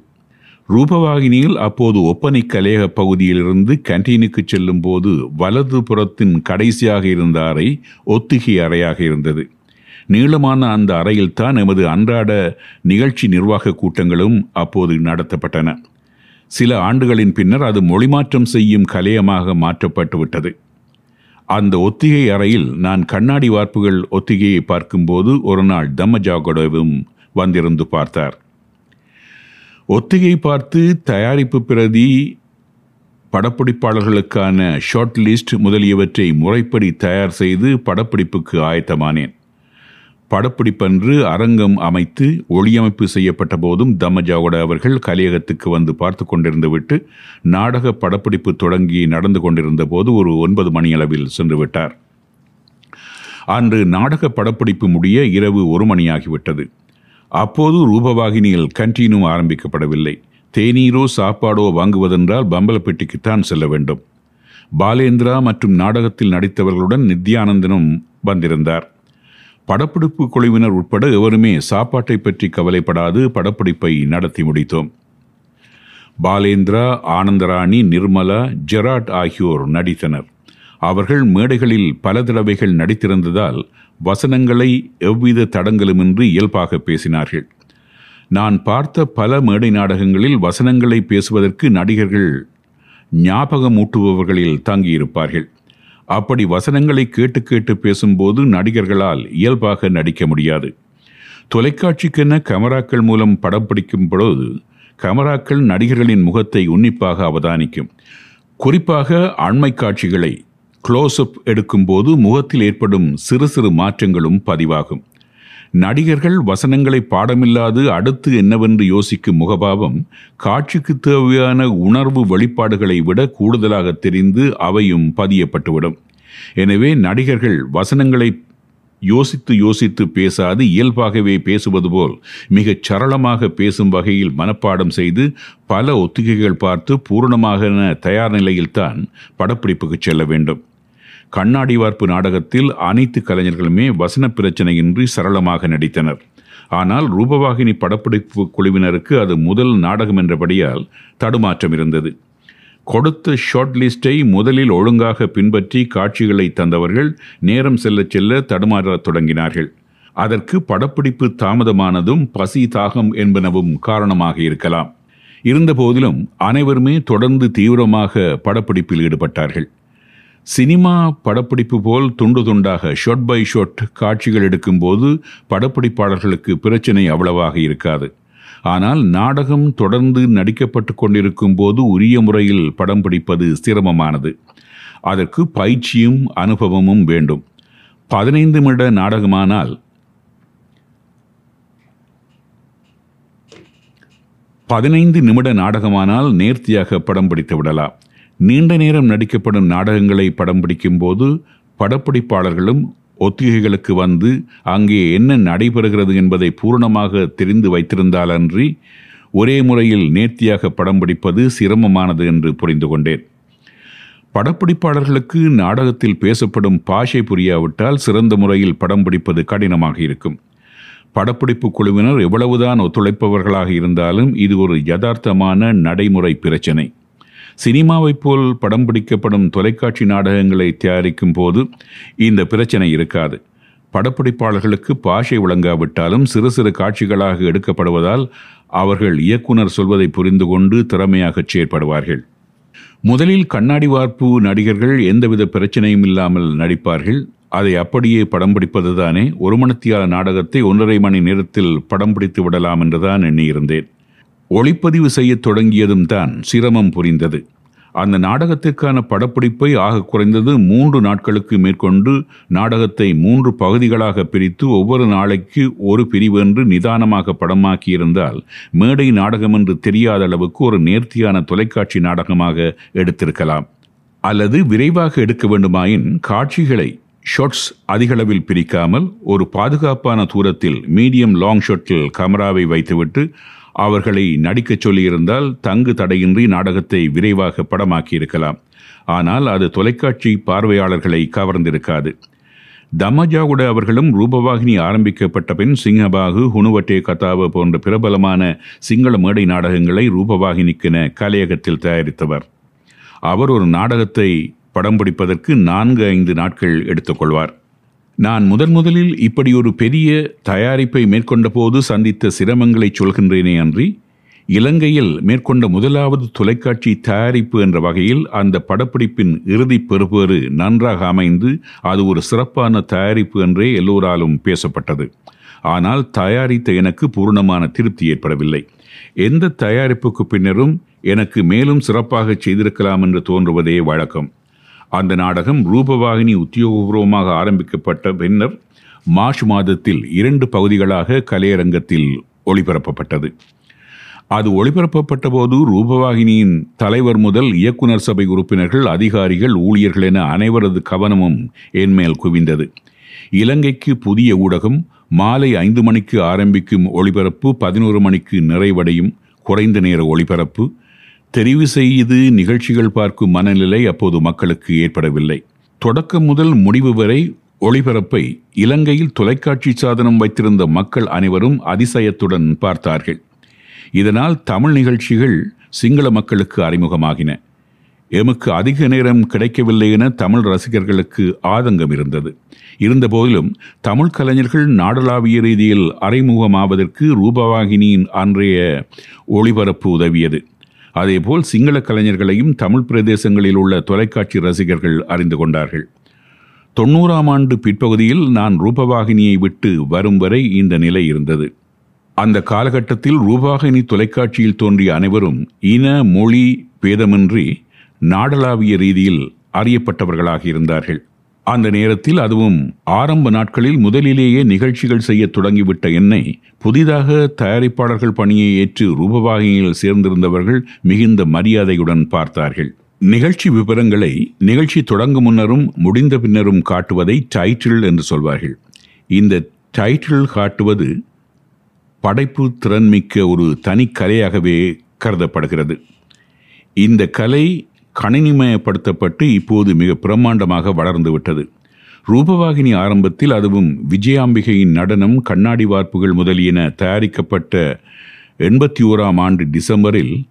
Speaker 2: ரூபவாகினியில் அப்போது ஒப்பனை கலேக பகுதியிலிருந்து கேன்டீனுக்கு செல்லும் போது வலது புறத்தின் கடைசியாக இருந்த அறை ஒத்திகை அறையாக இருந்தது. நீளமான அந்த அறையில்தான் எமது அன்றாட நிகழ்ச்சி நிர்வாக கூட்டங்களும் அப்போது நடத்தப்பட்டன. சில ஆண்டுகளின் பின்னர் அது மொழிமாற்றம் செய்யும் கலையமாக மாற்றப்பட்டு விட்டது. அந்த ஒத்திகை அறையில் நான் கண்ணாடி வார்ப்புகள் ஒத்திகையை பார்க்கும்போது ஒரு நாள் தம்மஜாகடோவும் வந்திருந்து பார்த்தார். ஒத்திகை பார்த்து தயாரிப்பு பிரதி படப்பிடிப்பாளர்களுக்கான ஷார்ட் லிஸ்ட் முதலியவற்றை முறைப்படி தயார் செய்து படப்பிடிப்புக்கு ஆயத்தமானேன். படப்பிடிப்பன்று அரங்கம் அமைத்து ஒளியமைப்பு செய்யப்பட்ட போதும் தம்மஜாவோட அவர்கள் கலையகத்துக்கு வந்து பார்த்து கொண்டிருந்து விட்டு நாடக படப்பிடிப்பு தொடங்கி நடந்து கொண்டிருந்த போது ஒரு ஒன்பது மணியளவில் சென்று விட்டார். அன்று நாடக படப்பிடிப்பு முடிய இரவு ஒரு மணியாகிவிட்டது. அப்போது ரூபவாகினியில் கண்டீனும் ஆரம்பிக்கப்படவில்லை. தேநீரோ சாப்பாடோ வாங்குவதென்றால் பம்பலப்பேட்டைக்குத்தான் செல்ல வேண்டும். பாலேந்திரா மற்றும் நாடகத்தில் நடித்தவர்களுடன் நித்யானந்தனும் வந்திருந்தார். படப்பிடிப்பு குழுவினர் உட்பட எவருமே சாப்பாட்டை பற்றி கவலைப்படாது படப்பிடிப்பை நடத்தி முடித்தோம். பாலேந்திரா ஆனந்தராணி நிர்மலா ஜெராட் ஆகியோர் நடித்தனர். அவர்கள் மேடைகளில் பல தடவைகள் நடித்திருந்ததால் வசனங்களை எவ்வித தடங்களுமின்றி இயல்பாக பேசினார்கள். நான் பார்த்த பல மேடை நாடகங்களில் வசனங்களை பேசுவதற்கு நடிகர்கள் ஞாபகமூட்டுபவர்களில் தங்கியிருப்பார்கள். அப்படி வசனங்களை கேட்டு கேட்டு பேசும்போது நடிகர்களால் இயல்பாக நடிக்க முடியாது. தொலைக்காட்சிக்கென கமராக்கள் மூலம் படம் பிடிக்கும் பொழுது கமராக்கள் நடிகர்களின் முகத்தை உன்னிப்பாக அவதானிக்கும். குறிப்பாக அண்மை காட்சிகளை க்ளோஸ்அப் எடுக்கும்போது முகத்தில் ஏற்படும் சிறு சிறு மாற்றங்களும் பதிவாகும். நடிகர்கள் வசனங்களை பாடமில்லாது அடுத்து என்னவென்று யோசிக்கும் முகபாவம் காட்சிக்கு தேவையான உணர்வு வெளிப்பாடுகளை விட கூடுதலாக தெரிந்து அவையும் பதியப்பட்டுவிடும். எனவே நடிகர்கள் வசனங்களை யோசித்து யோசித்து பேசாது இயல்பாகவே பேசுவது போல் மிகச் சரளமாக பேசும் வகையில் மனப்பாடம் செய்து பல ஒத்திகைகள் பார்த்து பூரணமாக தயார் நிலையில்தான் படப்பிடிப்புக்கு செல்ல வேண்டும். கண்ணாடி வார்ப்பு நாடகத்தில் அனைத்து கலைஞர்களுமே வசன பிரச்சனையின்றி சரளமாக நடித்தனர். ஆனால் ரூபவாகினி படப்பிடிப்பு குழுவினருக்கு அது முதல் நாடகம் என்றபடியால் தடுமாற்றம் இருந்தது. கொடுத்த ஷார்ட் லிஸ்டை முதலில் ஒழுங்காக பின்பற்றி காட்சிகளை தந்தவர்கள் நேரம் செல்ல செல்ல தடுமாறத் தொடங்கினார்கள். அதற்கு படப்பிடிப்பு தாமதமானதும் பசி தாகம் என்பனவும் காரணமாக இருக்கலாம். இருந்தபோதிலும் அனைவருமே தொடர்ந்து தீவிரமாக படப்பிடிப்பில் ஈடுபட்டார்கள். சினிமா படப்பிடிப்பு போல் துண்டு துண்டாக ஷொட் பை ஷொட் காட்சிகள் எடுக்கும்போது படப்பிடிப்பாளர்களுக்கு பிரச்சனை அவ்வளவாக இருக்காது. ஆனால் நாடகம் தொடர்ந்து நடிக்கப்பட்டு கொண்டிருக்கும் போது உரிய முறையில் படம் பிடிப்பது சிரமமானது. அதற்கு பயிற்சியும் அனுபவமும் வேண்டும். பதினைந்து நிமிட நாடகமானால் பதினைந்து நிமிட நாடகமானால் நேர்த்தியாக படம் பிடித்து விடலாம். நீண்ட நேரம் நடிக்கப்படும் நாடகங்களை படம் பிடிக்கும்போது படப்பிடிப்பாளர்களும் ஒத்திகைகளுக்கு வந்து அங்கே என்ன நடைபெறுகிறது என்பதை பூரணமாக தெரிந்து வைத்திருந்தாலன்றி ஒரே முறையில் நேர்த்தியாக படம் பிடிப்பது சிரமமானது என்று புரிந்து கொண்டேன். படப்பிடிப்பாளர்களுக்கு நாடகத்தில் பேசப்படும் பாஷை புரியாவிட்டால் சிறந்த முறையில் படம் பிடிப்பது கடினமாக இருக்கும். படப்பிடிப்பு குழுவினர் எவ்வளவுதான் ஒத்துழைப்பவர்களாக இருந்தாலும் இது ஒரு யதார்த்தமான நடைமுறை பிரச்சனை. சினிமாவைப் போல் படம் பிடிக்கப்படும் தொலைக்காட்சி நாடகங்களை தயாரிக்கும் போது இந்த பிரச்சனை இருக்காது. படப்பிடிப்பாளர்களுக்கு பாஷை விளங்காவிட்டாலும் சிறு சிறு காட்சிகளாக எடுக்கப்படுவதால் அவர்கள் இயக்குனர் சொல்வதை புரிந்து கொண்டு திறமையாகச் செயற்படுவார்கள். முதலில் கண்ணாடி வார்ப்பு நடிகர்கள் எந்தவித பிரச்சனையும் இல்லாமல் நடிப்பார்கள். அதை அப்படியே படம் பிடிப்பதுதானே. ஒரு மணித்தியால நாடகத்தை ஒன்றரை மணி நேரத்தில் படம் பிடித்து விடலாம் என்றுதான் எண்ணியிருந்தேன். ஒளிப்பதிவு செய்யத் தொடங்கியதும் தான் சிரமம் புரிந்தது. அந்த நாடகத்திற்கான படப்பிடிப்பை ஆக குறைந்தது மூன்று நாட்களுக்கு மேற்கொண்டு நாடகத்தை மூன்று பகுதிகளாக பிரித்து ஒவ்வொரு நாளைக்கு ஒரு பிரிவு என்று நிதானமாக படமாக்கியிருந்தால் மேடை நாடகம் என்று தெரியாத அளவுக்கு ஒரு நேர்த்தியான தொலைக்காட்சி நாடகமாக எடுத்திருக்கலாம். அல்லது விரைவாக எடுக்க வேண்டுமாயின் காட்சிகளை ஷாட்ஸ் அதிகளவில் பிரிக்காமல் ஒரு பாதுகாப்பான தூரத்தில் மீடியம் லாங் ஷாட்டில் கேமராவை வைத்துவிட்டு அவர்களை நடிக்கச் சொல்லியிருந்தால் தங்கு தடையின்றி நாடகத்தை விரைவாக படமாக்கியிருக்கலாம். ஆனால் அது தொலைக்காட்சி பார்வையாளர்களை கவர்ந்திருக்காது. தம்மஜாவுட அவர்களும் ரூபவாகினி ஆரம்பிக்கப்பட்ட பின் சிங்கபாகு ஹுனுவட்டே கதாவு போன்ற பிரபலமான சிங்கள மேடை நாடகங்களை ரூபவாகினிக்கென கலையகத்தில் தயாரித்தவர். அவர் ஒரு நாடகத்தை படம் பிடிப்பதற்கு நான்கு ஐந்து நாட்கள் எடுத்துக்கொள்வார். நான் முதன் முதலில் இப்படி ஒரு பெரிய தயாரிப்பை மேற்கொண்ட போது சந்தித்த சிரமங்களை சொல்கின்றேனே அன்றி இலங்கையில் மேற்கொண்ட முதலாவது தொலைக்காட்சி தயாரிப்பு என்ற வகையில் அந்த படப்பிடிப்பின் இறுதி பெறுபேறு நன்றாக அமைந்து அது ஒரு சிறப்பான தயாரிப்பு என்றே எல்லோராலும் பேசப்பட்டது. ஆனால் தயாரித்த எனக்கு பூர்ணமான திருப்தி ஏற்படவில்லை. எந்த தயாரிப்புக்கு பின்னரும் எனக்கு மேலும் சிறப்பாக செய்திருக்கலாம் என்று தோன்றுவதே வழக்கம். அந்த நாடகம் ரூபவாகினி உத்தியோகபூர்வமாக ஆரம்பிக்கப்பட்ட பின்னர் மார்ச் மாதத்தில் இரண்டு பகுதிகளாக கலையரங்கத்தில் ஒளிபரப்பப்பட்டது. அது ஒளிபரப்பப்பட்ட போது ரூபவாகினியின் தலைவர் முதல் இயக்குனர் சபை உறுப்பினர்கள் அதிகாரிகள் ஊழியர்கள் என அனைவரது கவனமும் என்மேல் குவிந்தது. இலங்கைக்கு புதிய ஊடகம் மாலை ஐந்து மணிக்கு ஆரம்பிக்கும் ஒளிபரப்பு பதினோரு மணிக்கு நிறைவடையும் குறைந்த நேர ஒளிபரப்பு தெரிவு செய்து நிகழ்ச்சிகள் பார்க்கும் மனநிலை அப்போது மக்களுக்கு ஏற்படவில்லை. தொடக்கம் முதல் முடிவு வரை ஒளிபரப்பை இலங்கையில் தொலைக்காட்சி சாதனம் வைத்திருந்த மக்கள் அனைவரும் அதிசயத்துடன் பார்த்தார்கள். இதனால் தமிழ் நிகழ்ச்சிகள் சிங்கள மக்களுக்கு அறிமுகமாகின. எமக்கு அதிக நேரம் கிடைக்கவில்லை என தமிழ் ரசிகர்களுக்கு ஆதங்கம் இருந்தது. இருந்தபோதிலும் தமிழ் கலைஞர்கள் நாடளாவிய ரீதியில் அறிமுகமாவதற்கு ரூபவாகினியின் அன்றைய ஒளிபரப்பு உதவியது. அதேபோல் சிங்கள கலைஞர்களையும் தமிழ் பிரதேசங்களில் உள்ள தொலைக்காட்சி ரசிகர்கள் அறிந்து கொண்டார்கள். தொண்ணூறாம் ஆண்டு பிற்பகுதியில் நான் ரூபவாகினியை விட்டு வரும் வரை இந்த நிலை இருந்தது. அந்த காலகட்டத்தில் ரூபாகினி தொலைக்காட்சியில் தோன்றிய அனைவரும் இன மொழி பேதமின்றி நாடளாவிய ரீதியில் அறியப்பட்டவர்களாக இருந்தார்கள். அந்த நேரத்தில் அதுவும் ஆரம்ப நாட்களில் முதலிலேயே நிகழ்ச்சிகள் செய்ய தொடங்கிவிட்ட என்னை புதிதாக தயாரிப்பாளர்கள் பணியை ஏற்று ரூபவாகியில் சேர்ந்திருந்தவர்கள் மிகுந்த மரியாதையுடன் பார்த்தார்கள். நிகழ்ச்சி விவரங்களை நிகழ்ச்சி தொடங்கும் முன்னரும் முடிந்த பின்னரும் காட்டுவதை டைட்டில் என்று சொல்வார்கள். இந்த டைட்டில் காட்டுவது படைப்பு திறன்மிக்க ஒரு தனி கலையாகவே கருதப்படுகிறது. இந்த கலை கணினிமயப்படுத்தப்பட்டு இப்போது மிக பிரம்மாண்டமாக வளர்ந்துவிட்டது ரூபவாகினி ஆரம்பத்தில் அதுவும் விஜயாம்பிகையின் நடனம் கண்ணாடி வார்ப்புகள் முதலியன தயாரிக்கப்பட்ட எண்பத்தி ஓராம் ஆண்டு டிசம்பரில்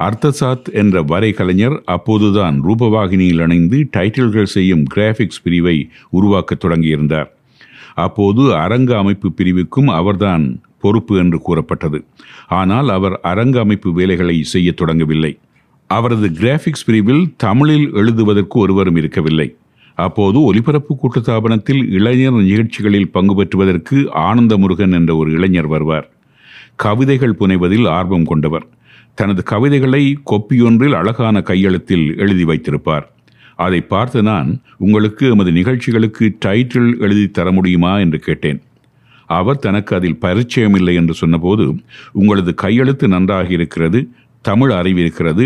Speaker 2: அர்த்தசாத் என்ற வரைகலைஞர் அப்போதுதான் ரூபவாகினியில் இணைந்து டைட்டில்கள் செய்யும் கிராஃபிக்ஸ் பிரிவை உருவாக்கத் தொடங்கியிருந்தார். அப்போது அரங்க அமைப்பு பிரிவுக்கும் அவர்தான் பொறுப்பு என்று கூறப்பட்டது. ஆனால் அவர் அரங்க அமைப்பு வேலைகளை செய்யத் தொடங்கவில்லை. அவரது கிராஃபிக்ஸ் பிரிவில் தமிழில் எழுதுவதற்கு ஒருவரும் இருக்கவில்லை. அப்போது ஒலிபரப்பு கூட்டுத்தாபனத்தில் இளைஞர் நிகழ்ச்சிகளில் பங்கு பெற்றுவதற்கு ஆனந்த முருகன் என்ற ஒரு இளைஞர் வருவார். கவிதைகள் புனைவதில் ஆர்வம் கொண்டவர். தனது கவிதைகளை கொப்பியொன்றில் அழகான கையெழுத்தில் எழுதி வைத்திருப்பார். அதை பார்த்து நான் உங்களுக்கு எமது நிகழ்ச்சிகளுக்கு டைட்டில் எழுதி தர முடியுமா? என்று கேட்டேன். அவர் தனக்கு அதில் பரிச்சயமில்லை என்று சொன்னபோது உங்களது கையெழுத்து நன்றாக இருக்கிறது. தமிழ் அறிவு இருக்கிறது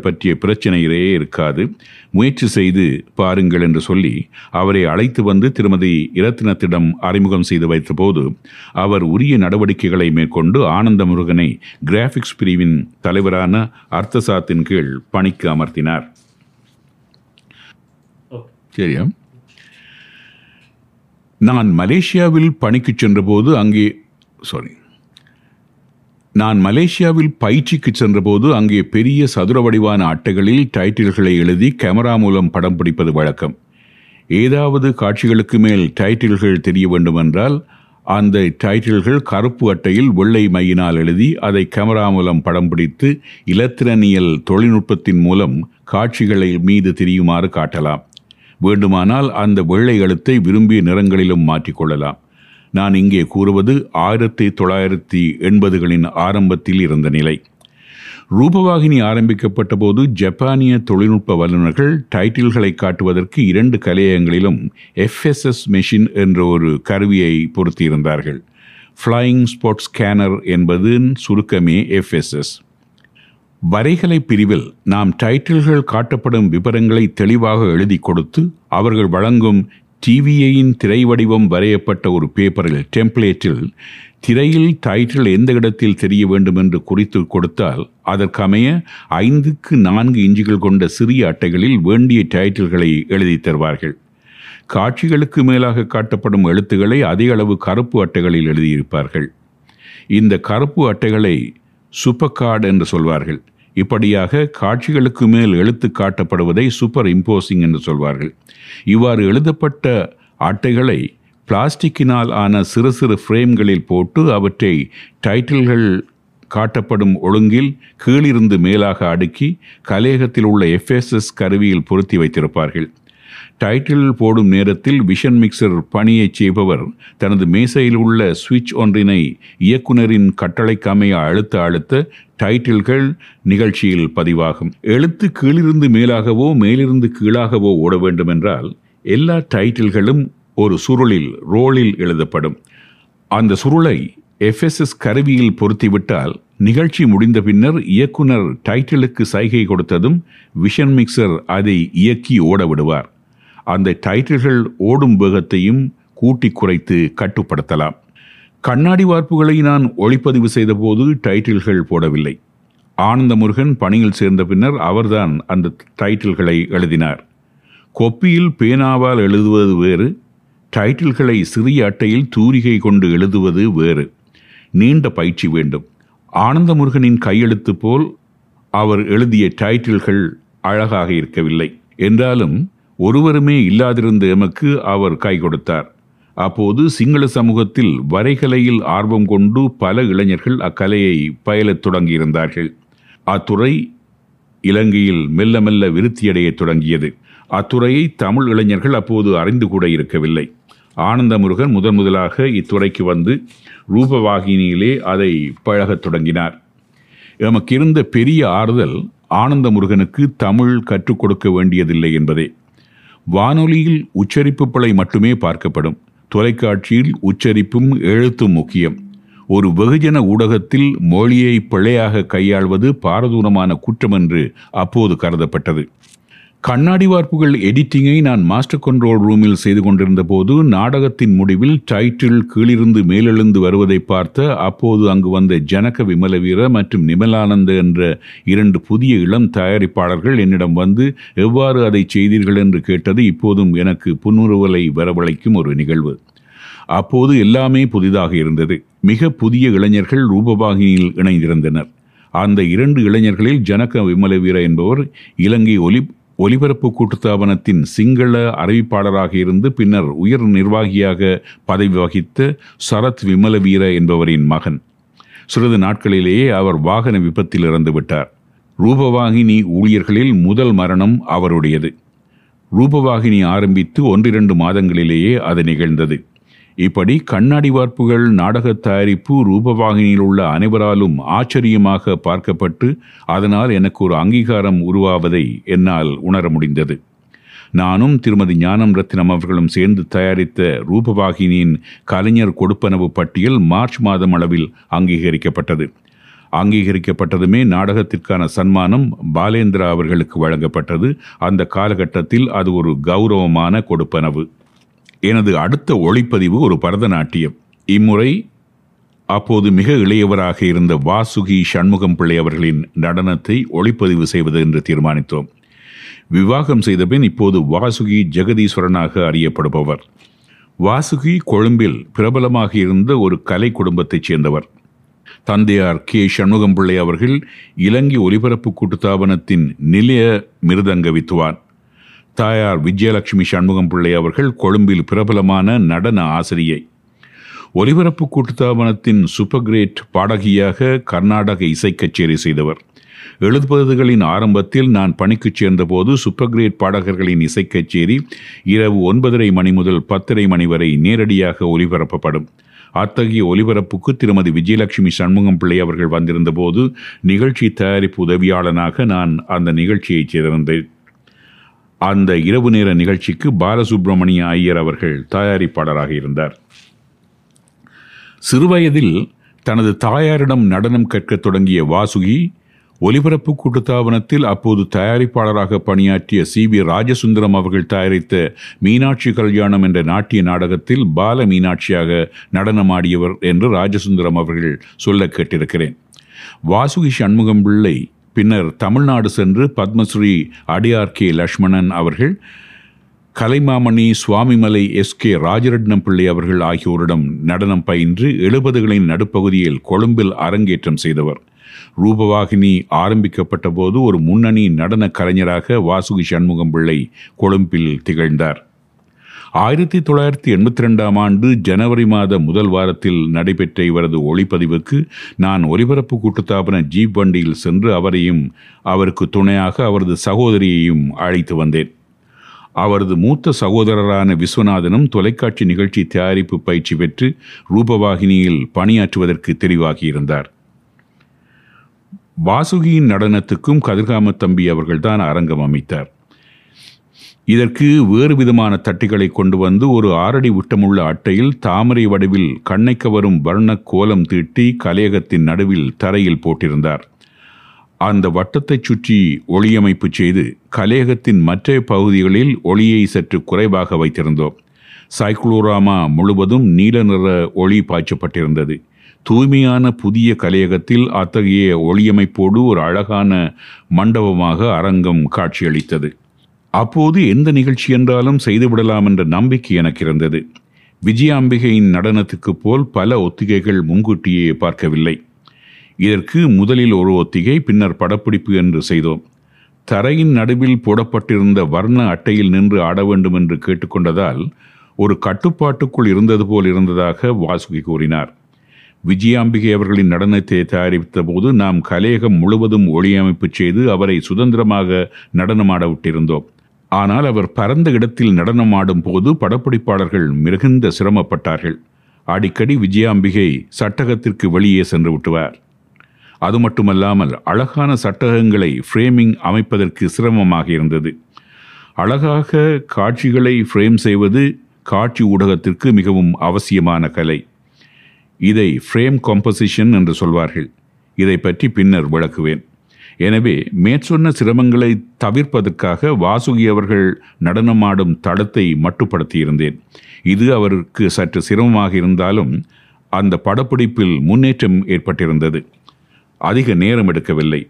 Speaker 2: பற்றிய பிரச்சனையிலே இருக்காது. முயற்சி செய்து பாருங்கள் என்று சொல்லி அவரை அழைத்து வந்து திருமதி இரத்தினத்திடம் அறிமுகம் செய்து வைத்தபோது அவர் உரிய நடவடிக்கைகளை மேற்கொண்டு ஆனந்த முருகனை கிராஃபிக்ஸ் பிரிவின் தலைவரான அர்த்தசாத்தின் கீழ் பணிக்கு அமர்த்தினார். சரியா? நான் மலேசியாவில் பணிக்கு சென்றபோது அங்கே சாரி நான் மலேசியாவில் பயிற்சிக்கு சென்றபோது அங்கே பெரிய சதுர வடிவான அட்டைகளில் டைட்டில்களை எழுதி கேமரா மூலம் படம் பிடிப்பது வழக்கம். ஏதாவது காட்சிகளுக்கு மேல் டைட்டில்கள் தெரிய வேண்டுமென்றால் அந்த டைட்டில்கள் கருப்பு அட்டையில் வெள்ளை மையினால் எழுதி அதை கேமரா மூலம் படம் பிடித்து இலத்திரனியல் தொழில்நுட்பத்தின் மூலம் காட்சிகளை மீது தெரியுமாறு காட்டலாம். வேண்டுமானால் அந்த வெள்ளை எழுத்தை விரும்பிய நிறங்களிலும் மாற்றிக்கொள்ளலாம் நான் இங்கே கூறுவது ஆயிரத்தி தொள்ளாயிரத்தி எண்பதுகளின் ஆரம்பத்தில் இருந்த நிலை. ரூபவாகினி ஆரம்பிக்கப்பட்ட போது ஜப்பானிய தொழில்நுட்ப வல்லுநர்கள் டைட்டில்களை காட்டுவதற்கு இரண்டு கலையங்களிலும் எஃப்எஸ்எஸ் மெஷின் என்ற ஒரு கருவியை பொருத்தியிருந்தார்கள். ஃப்ளையிங் ஸ்பாட் ஸ்கேனர் என்பதன் சுருக்கமே எஃப்எஸ்எஸ் வரைகலை பிரிவில் நாம் டைட்டில்கள் காட்டப்படும் விவரங்களை தெளிவாக எழுதி கொடுத்து அவர்கள் வழங்கும் டிவிஐயின் திரை வடிவம் வரையப்பட்ட ஒரு பேப்பரில் டெம்ப்ளேட்டில் திரையில் டைட்டில் எந்த இடத்தில் தெரிய வேண்டும் என்று குறித்து கொடுத்தால் அதற்கமைய ஐந்துக்கு நான்கு இஞ்சுகள் கொண்ட சிறிய அட்டைகளில் வேண்டிய டைட்டில்களை எழுதி தருவார்கள். காட்சிகளுக்கு மேலாக காட்டப்படும் எழுத்துக்களை அதிக அளவு கருப்பு அட்டைகளில் எழுதியிருப்பார்கள். இந்த கருப்பு அட்டைகளை சுப்பக்கார்டு என்று சொல்வார்கள். இப்படியாக காட்சிகளுக்கு மேல் எழுத்து காட்டப்படுவதை சூப்பர் இம்போசிங் என்று சொல்வார்கள். இவ்வாறு எழுதப்பட்ட அட்டைகளை பிளாஸ்டிக்கினால் ஆன சிறு சிறு ஃப்ரேம்களில் போட்டு அவற்றை டைட்டில்கள் காட்டப்படும் ஒழுங்கில் கீழிருந்து மேலாக அடுக்கி கலையகத்தில் உள்ள எஃப்எஸ்எஸ் கருவியில் பொருத்தி வைத்திருப்பார்கள். டைட்டில் போடும் நேரத்தில் விஷன் மிக்சர் பணியைச் செய்பவர் தனது மேசையில் உள்ள சுவிட்ச் ஒன்றினை இயக்குனரின் கட்டளைக்கமைய அழுத்த அழுத்த டைட்டில்கள் நிகழ்ச்சியில் பதிவாகும். எழுத்து கீழிருந்து மேலாகவோ மேலிருந்து கீழாகவோ ஓட வேண்டுமென்றால் எல்லா டைட்டில்களும் ஒரு சுருளில் ரோலில் எழுதப்படும். அந்த சுருளை எஃப்எஸ்எஸ் கருவியில் பொருத்திவிட்டால் நிகழ்ச்சி முடிந்த பின்னர் இயக்குனர் டைட்டிலுக்கு சைகை கொடுத்ததும் விஷன் மிக்சர் அதை இயக்கி ஓட விடுவார். அந்த டைட்டில்கள் ஓடும் வேகத்தையும் கூட்டி குறைத்து கட்டுப்படுத்தலாம். கண்ணாடி வார்ப்புகளை நான் ஒளிப்பதிவு செய்தபோது டைட்டில்கள் போடவில்லை. ஆனந்த முருகன் பணியில் சேர்ந்த பின்னர் அவர்தான் அந்த டைட்டில்களை எழுதினார். கொப்பியில் பேனாவால் எழுதுவது வேறு டைட்டில்களை சிறிய அட்டையில் தூரிகை கொண்டு எழுதுவது வேறு. நீண்ட பயிற்சி வேண்டும். ஆனந்த முருகனின் கையெழுத்து போல் அவர் எழுதிய டைட்டில்கள் அழகாக இருக்கவில்லை. என்றாலும் ஒருவருமே இல்லாதிருந்த எமக்கு அவர் கை கொடுத்தார். அப்போது சிங்கள சமூகத்தில் வரைகலையில் ஆர்வம் கொண்டு பல இளைஞர்கள் அக்கலையை பயிலத் தொடங்கியிருந்தார்கள். அத்துறை இலங்கையில் மெல்ல மெல்ல விருத்தியடையத் தொடங்கியது. அத்துறையை தமிழ் இளைஞர்கள் அப்போது அறிந்து கூட இருக்கவில்லை. ஆனந்தமுருகன் முதன் முதலாக இத்துறைக்கு வந்து ரூபவாகினியிலே அதை பழகத் தொடங்கினார். எமக்கு இருந்த பெரிய ஆறுதல் ஆனந்தமுருகனுக்கு தமிழ் கற்றுக் கொடுக்க வேண்டியதில்லை என்பதே. வானொலியில் உச்சரிப்பு பிழை மட்டுமே பார்க்கப்படும். தொலைக்காட்சியில் உச்சரிப்பும் எழுத்தும் முக்கியம். ஒரு வெகுஜன ஊடகத்தில் மொழியை பிழையாக கையாள்வது பாரதூரமான குற்றம் என்று அப்போது கருதப்பட்டது. கண்ணாடி வார்ப்புகள் எடிட்டிங்கை நான் மாஸ்டர் கண்ட்ரோல் ரூமில் செய்து கொண்டிருந்த போது நாடகத்தின் முடிவில் டைட்டில் கீழிருந்து மேலெழுந்து வருவதை பார்த்த அப்போது அங்கு வந்த ஜனக விமல வீர மற்றும் நிமலானந்த என்ற இரண்டு புதிய இளம் தயாரிப்பாளர்கள் என்னிடம் வந்து எவ்வாறு அதை செய்தீர்கள்? என்று கேட்டது இப்போதும் எனக்கு புன்னுறுவலை வரவழைக்கும் ஒரு நிகழ்வு. அப்போது எல்லாமே புதிதாக இருந்தது. மிக புதிய இளைஞர்கள் ரூபவாகினியில் இணைந்திருந்தனர். அந்த இரண்டு இளைஞர்களில் ஜனக விமல வீர என்பவர் இலங்கை ஒலி ஒலிபரப்பு கூட்டுத்தாபனத்தின் சிங்கள அறிவிப்பாளராக இருந்து பின்னர் உயர் நிர்வாகியாக பதவி வகித்த சரத் விமலவீர என்பவரின் மகன். சிறிது நாட்களிலேயே அவர் வாகன விபத்தில் இறந்து விட்டார். ரூபவாகினி ஊழியர்களில் முதல் மரணம் அவருடையது. ரூபவாகினி ஆரம்பித்து ஒன்றிரண்டு மாதங்களிலேயே அது நிகழ்ந்தது. இப்படி கண்ணாடி வார்ப்புகள் நாடக தயாரிப்பு ரூபவாகினியில் உள்ள அனைவராலும் ஆச்சரியமாக பார்க்கப்பட்டு அதனால் எனக்கு ஒரு அங்கீகாரம் உருவாவதை என்னால் உணர முடிந்தது. நானும் திருமதி ஞானம் ரத்னம் அவர்களும் சேர்ந்து தயாரித்த ரூபவாகினியின் கலைஞர் கொடுப்பனவு பட்டியல் மார்ச் மாதம் அளவில் அங்கீகரிக்கப்பட்டது. அங்கீகரிக்கப்பட்டதுமே நாடகத்திற்கான சன்மானம் பாலேந்திரா அவர்களுக்கு வழங்கப்பட்டது. அந்த காலகட்டத்தில் அது ஒரு கௌரவமான கொடுப்பனவு. எனது அடுத்த ஒளிப்பதிவு ஒரு பரதநாட்டியம். இம்முறை அப்போது மிக இளையவராக இருந்த வாசுகி சண்முகம் பிள்ளை அவர்களின் நடனத்தை ஒளிப்பதிவு செய்வது என்று தீர்மானித்தோம். விவாகம் செய்தபின் இப்போது வாசுகி ஜெகதீஸ்வரனாக அறியப்படுபவர். வாசுகி கொழும்பில் பிரபலமாக இருந்த ஒரு கலை குடும்பத்தைச் சேர்ந்தவர். தந்தையார் கே. சண்முகம் பிள்ளை அவர்கள் இலங்கை ஒலிபரப்பு கூட்டுத்தாபனத்தின் நிலைய மிருதங்க வித்துவான். தாயார் விஜயலட்சுமி சண்முகம் பிள்ளை அவர்கள் கொழும்பில் பிரபலமான நடன ஆசிரியை. ஒலிபரப்பு கூட்டுத்தாபனத்தின் சூப்பர் கிரேட் பாடகியாக கர்நாடக இசை கச்சேரி செய்தவர். எழுபதுகளின் ஆரம்பத்தில் நான் பணிக்குச் சேர்ந்தபோது சூப்பர் கிரேட் பாடகர்களின் இசை கச்சேரி இரவு ஒன்பதரை மணி முதல் பத்தரை மணி வரை நேரடியாக ஒலிபரப்பப்படும். அத்தகைய ஒலிபரப்புக்கு திருமதி விஜயலட்சுமி சண்முகம் பிள்ளை அவர்கள் வந்திருந்தபோது நிகழ்ச்சி தயாரிப்பு உதவியாளனாக நான் அந்த நிகழ்ச்சியைச் சேர்ந்தேன். அந்த இரவு நேர நிகழ்ச்சிக்கு பாலசுப்ரமணிய ஐயர் அவர்கள் தயாரிப்பாளராக இருந்தார். சிறுவயதில் தனது தாயாரிடம் நடனம் கற்கத் தொடங்கிய வாசுகி ஒலிபரப்பு கூட்டுத்தாபனத்தில் அப்போது தயாரிப்பாளராக பணியாற்றிய சி. வி. ராஜசுந்தரம் அவர்கள் தயாரித்த மீனாட்சி கல்யாணம் என்ற நாட்டிய நாடகத்தில் பால மீனாட்சியாக நடனமாடியவர் என்று ராஜசுந்தரம் அவர்கள் சொல்ல கேட்டிருக்கிறேன். வாசுகி சண்முகம் பிள்ளை பின்னர் தமிழ்நாடு சென்று பத்மஸ்ரீ அடியார் கே லக்ஷ்மணன் அவர்கள் கலைமாமணி சுவாமிமலை எஸ் கே ராஜரட்னம் பிள்ளை அவர்கள் ஆகியோரிடம் நடனம் பயின்று எழுபதுகளின் நடுப்பகுதியில் கொழும்பில் அரங்கேற்றம் செய்தவர். ரூபவாகினி ஆரம்பிக்கப்பட்ட போது ஒரு முன்னணி நடன கலைஞராக வாசுகி சண்முகம் பிள்ளை கொழும்பில் திகழ்ந்தார். ஆயிரத்தி தொள்ளாயிரத்தி எண்பத்தி ரெண்டாம் ஆண்டு ஜனவரி மாத முதல் வாரத்தில் நடைபெற்ற இவரது ஒளிப்பதிவுக்கு நான் ஒலிபரப்பு கூட்டுத்தாபன ஜீப் வண்டியில் சென்று அவரையும் அவருக்கு துணையாக அவரது சகோதரியையும் அழைத்து வந்தேன். அவரது மூத்த சகோதரரான விஸ்வநாதனும் தொலைக்காட்சி நிகழ்ச்சி தயாரிப்பு பயிற்சி பெற்று ரூபவாகினியில் பணியாற்றுவதற்கு தெரிவாகியிருந்தார். வாசுகியின் நடனத்துக்கும் கதிர்காம தம்பி அவர்கள்தான் அரங்கம் அமைத்தார். இதற்கு வேறு விதமான தட்டிகளை கொண்டு வந்து ஒரு ஆறடி விட்டமுள்ள அட்டையில் தாமரை வடிவில் கண்ணை கவரும் வர்ண கோலம் தீட்டி கலையகத்தின் நடுவில் தரையில் போட்டிருந்தார். அந்த வட்டத்தைச் சுற்றி ஒளியமைப்பு செய்து கலையகத்தின் மற்ற பகுதிகளில் ஒளியை சற்று குறைவாக வைத்திருந்தோம். சைக்ளோராமா முழுவதும் நீல நிற ஒளி பாய்ச்சப்பட்டிருந்தது. தூய்மையான புதிய கலையகத்தில் அத்தகைய ஒளியமைப்போடு ஒரு அழகான மண்டபமாக அரங்கம் காட்சியளித்தது. அப்போது எந்த நிகழ்ச்சி என்றாலும் செய்துவிடலாம் என்ற நம்பிக்கை எனக்கு இருந்தது. விஜயாம்பிகையின் நடனத்துக்கு போல் பல ஒத்திகைகள் முன்கூட்டியே பார்க்கவில்லை. இதற்கு முதலில் ஒரு ஒத்திகை பின்னர் படப்பிடிப்பு என்று செய்தோம். தரையின் நடுவில் போடப்பட்டிருந்த வர்ண அட்டையில் நின்று ஆட வேண்டும் என்று கேட்டுக்கொண்டதால் ஒரு கட்டுப்பாட்டுக்குள் இருந்தது போல் இருந்ததாக வாசுகி கூறினார். விஜயாம்பிகை அவர்களின் நடனத்தை தயாரித்த போது நாம் கலையகம் முழுவதும் ஒளியமைப்பு செய்து அவரை சுதந்திரமாக நடனமாட விட்டிருந்தோம். ஆனால் அவர் பரந்த இடத்தில் நடனமாடும் போது படப்பிடிப்பாளர்கள் மிகுந்த சிரமப்பட்டார்கள். அடிக்கடி விஜயாம்பிகை சட்டகத்திற்கு வெளியே சென்று விட்டுவார். அது மட்டுமல்லாமல் அழகான சட்டகங்களை ஃப்ரேமிங் அமைப்பதற்கு சிரமமாக இருந்தது. அழகாக காட்சிகளை ஃப்ரேம் செய்வது காட்சி ஊடகத்திற்கு மிகவும் அவசியமான கலை. இதை ஃப்ரேம் காம்போசிஷன் என்று சொல்வார்கள். இதை பற்றி பின்னர் விளக்குவேன். எனவே மேற்சொன்ன சிரமங்களை தவிர்ப்பதற்காக வாசுகி அவர்கள் நடனமாடும் தடத்தை மட்டுப்படுத்தியிருந்தேன். இது அவருக்கு சற்று சிரமமாக இருந்தாலும் அந்த படப்பிடிப்பில் முன்னேற்றம் ஏற்பட்டிருந்தது. அதிக நேரம் எடுக்கவில்லை.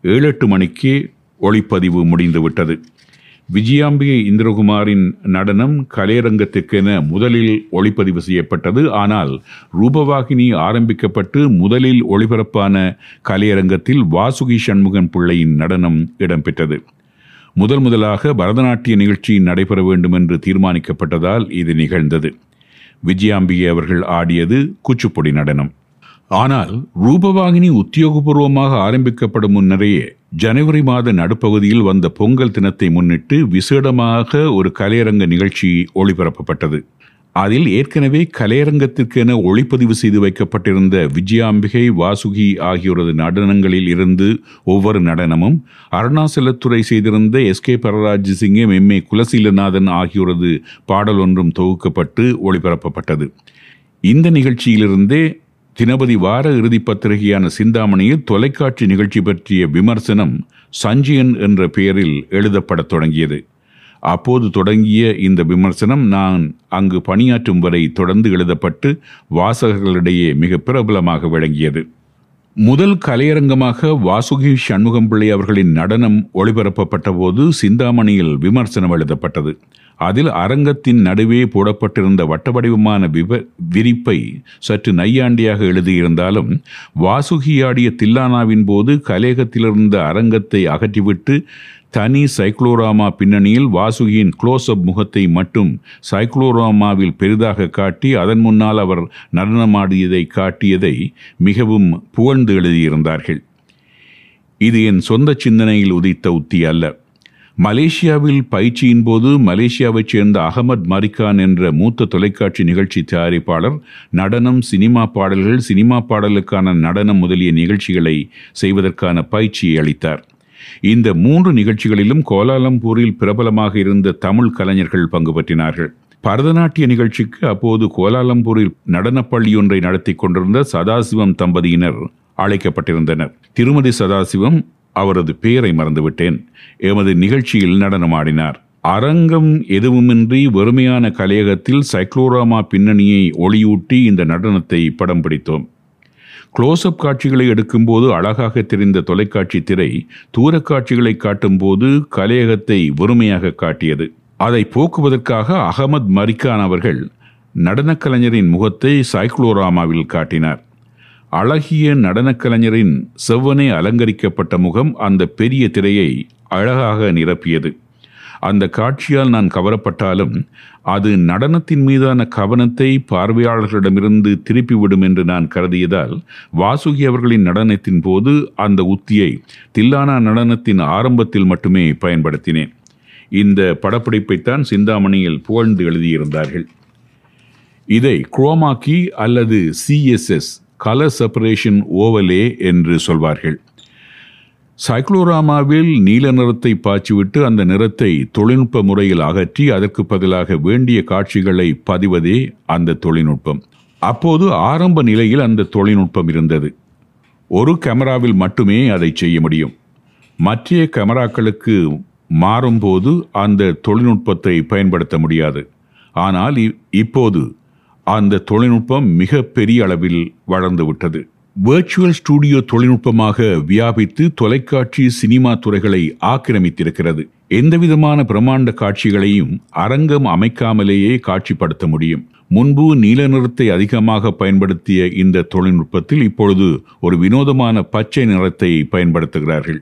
Speaker 2: ஏழு எட்டு மணிக்கு ஒளிப்பதிவு முடிந்துவிட்டது. விஜயாம்பிகை இந்திரகுமாரின் நடனம் கலையரங்கத்திற்கென முதலில் ஒளிப்பதிவு செய்யப்பட்டது. ஆனால் ரூபவாகினி ஆரம்பிக்கப்பட்டு முதலில் ஒளிபரப்பான கலையரங்கத்தில் வாசுகி சண்முகன் பிள்ளையின் நடனம் இடம்பெற்றது. முதல் முதலாக பரதநாட்டிய நிகழ்ச்சி நடைபெற வேண்டும் என்று தீர்மானிக்கப்பட்டதால் இது நிகழ்ந்தது. விஜயாம்பிகை அவர்கள் ஆடியது குச்சுப்பொடி நடனம். ஆனால் ரூபவாகினி உத்தியோகபூர்வமாக ஆரம்பிக்கப்படும் முன்னரே ஜனவரி மாத நடுப்பகுதியில் வந்த பொங்கல் தினத்தை முன்னிட்டு விசேடமாக ஒரு கலையரங்க நிகழ்ச்சி ஒளிபரப்பப்பட்டது. அதில் ஏற்கனவே கலையரங்கத்திற்கென ஒளிப்பதிவு செய்து வைக்கப்பட்டிருந்த விஜயாம்பிகை வாசுகி ஆகியோரது நடனங்களில் இருந்து ஒவ்வொரு நடனமும் அருணாசலத்துறை செய்திருந்த எஸ் கே பரராஜ் சிங்கம் எம் ஏ குலசீலநாதன் ஆகியோரது பாடல் ஒன்றும் தொகுக்கப்பட்டு ஒளிபரப்பப்பட்டது. இந்த நிகழ்ச்சியிலிருந்தே தினபதி வார இறுதி பத்திரிகையான சிந்தாமணியில் தொலைக்காட்சி நிகழ்ச்சி பற்றிய விமர்சனம் சஞ்சியன் என்ற பெயரில் எழுதப்படத் தொடங்கியது. அப்போது தொடங்கிய இந்த விமர்சனம் நான் அங்கு பணியாற்றும் வரை தொடர்ந்து எழுதப்பட்டு வாசகர்களிடையே மிக பிரபலமாக விளங்கியது. முதல் கலையரங்கமாக வாசுகி சண்முகம் பிள்ளை அவர்களின் நடனம் ஒளிபரப்பப்பட்ட போது சிந்தாமணியில் விமர்சனம் எழுதப்பட்டது. அதில் அரங்கத்தின் நடுவே போடப்பட்டிருந்த வட்டவடிவமான விவ விரிப்பை சற்று நையாண்டியாக எழுதியிருந்தாலும் வாசுகியாடிய தில்லானாவின் போது கலேகத்திலிருந்த அரங்கத்தை அகற்றிவிட்டு தனி சைக்ளோராமா பின்னணியில் வாசுகியின் க்ளோஸ்அப் முகத்தை மட்டும் சைக்ளோராமாவில் பெரிதாக காட்டி அதன் முன்னால் அவர் நடனமாடியதை காட்டியதை மிகவும் புகழ்ந்து எழுதியிருந்தார்கள். இது என் சொந்த சிந்தனையில் உதித்த உத்தி அல்ல. மலேசியாவில் பயிற்சியின் போது மலேசியாவைச் சேர்ந்த அகமது மரிகான் என்ற மூத்த தொலைக்காட்சி நிகழ்ச்சி தயாரிப்பாளர் நடனம் சினிமா பாடல்கள் சினிமா பாடலுக்கான நடனம் முதலிய நிகழ்ச்சிகளை செய்வதற்கான பயிற்சியை அளித்தார். இந்த மூன்று நிகழ்ச்சிகளிலும் கோலாலம்பூரில் பிரபலமாக இருந்த தமிழ் கலைஞர்கள் பங்கு பற்றினார்கள். பரதநாட்டிய நிகழ்ச்சிக்கு அப்போது கோலாலம்பூரில் நடனப்பள்ளி ஒன்றை நடத்தி கொண்டிருந்த சதாசிவம் தம்பதியினர் அழைக்கப்பட்டிருந்தனர். திருமதி சதாசிவம் அவரது பெயரை மறந்துவிட்டேன். எமது நிகழ்ச்சியில் நடனமாடினார். அரங்கம் எதுவுமின்றி வெறுமையான கலையகத்தில் சைக்ளோராமா பின்னணியை ஒளியூட்டி இந்த நடனத்தை படம் பிடித்தோம். க்ளோஸ்அப் காட்சிகளை எடுக்கும்போது அழகாக தெரிந்த தொலைக்காட்சி திரை தூரக் காட்சிகளை காட்டும்போது கலையகத்தை வெறுமையாக காட்டியது. அதை போக்குவதற்காக அகமது மரிக்கான் அவர்கள் நடனக் கலைஞரின் முகத்தை சைக்ளோராமாவில் காட்டினார். அழகிய நடனக் கலைஞரின் செவ்வனே அலங்கரிக்கப்பட்ட முகம் அந்த பெரிய திரையை அழகாக நிரப்பியது. அந்த காட்சியால் நான் கவரப்பட்டாலும் அது நடனத்தின் மீதான கவனத்தை பார்வையாளர்களிடமிருந்து திருப்பிவிடும் என்று நான் கருதியதால் வாசுகி அவர்களின் நடனத்தின் போது அந்த உத்தியை தில்லானா நடனத்தின் ஆரம்பத்தில் மட்டுமே பயன்படுத்தினேன். இந்த படப்பிடிப்பைத்தான் சிந்தாமணியில் புகழ்ந்து எழுதியிருந்தார்கள். இதை குரோமாக்கி அல்லது சிஎஸ்எஸ் கலர் செப்பரேஷன் ஓவலே என்று சொல்வார்கள். சைக்ளோராமாவில் நீல நிறத்தை பாய்ச்சிவிட்டு அந்த நிறத்தை தொழில்நுட்ப முறையில் அகற்றி அதற்கு பதிலாக வேண்டிய காட்சிகளை பதிவதே அந்த தொழில்நுட்பம். அப்போது ஆரம்ப நிலையில் அந்த தொழில்நுட்பம் இருந்தது. ஒரு கேமராவில் மட்டுமே அதை செய்ய முடியும். மற்ற கேமராக்களுக்கு மாறும்போது அந்த தொழில்நுட்பத்தை பயன்படுத்த முடியாது. ஆனால் இ- இப்போது அந்த தொழில்நுட்பம் மிக பெரிய அளவில் வளர்ந்துவிட்டது வர்ச்சுவல் ஸ்டூடியோ தொழில்நுட்பமாக வியாபித்து தொலைக்காட்சி சினிமா துறைகளை ஆக்கிரமித்திருக்கிறது. எந்தவிதமான பிரம்மாண்ட காட்சிகளையும் அரங்கம் அமைக்காமலேயே காட்சிப்படுத்த முடியும். முன்பு நீல நிறத்தை அதிகமாக பயன்படுத்திய இந்த தொழில்நுட்பத்தில் இப்பொழுது ஒரு வினோதமான பச்சை நிறத்தை பயன்படுத்துகிறார்கள்.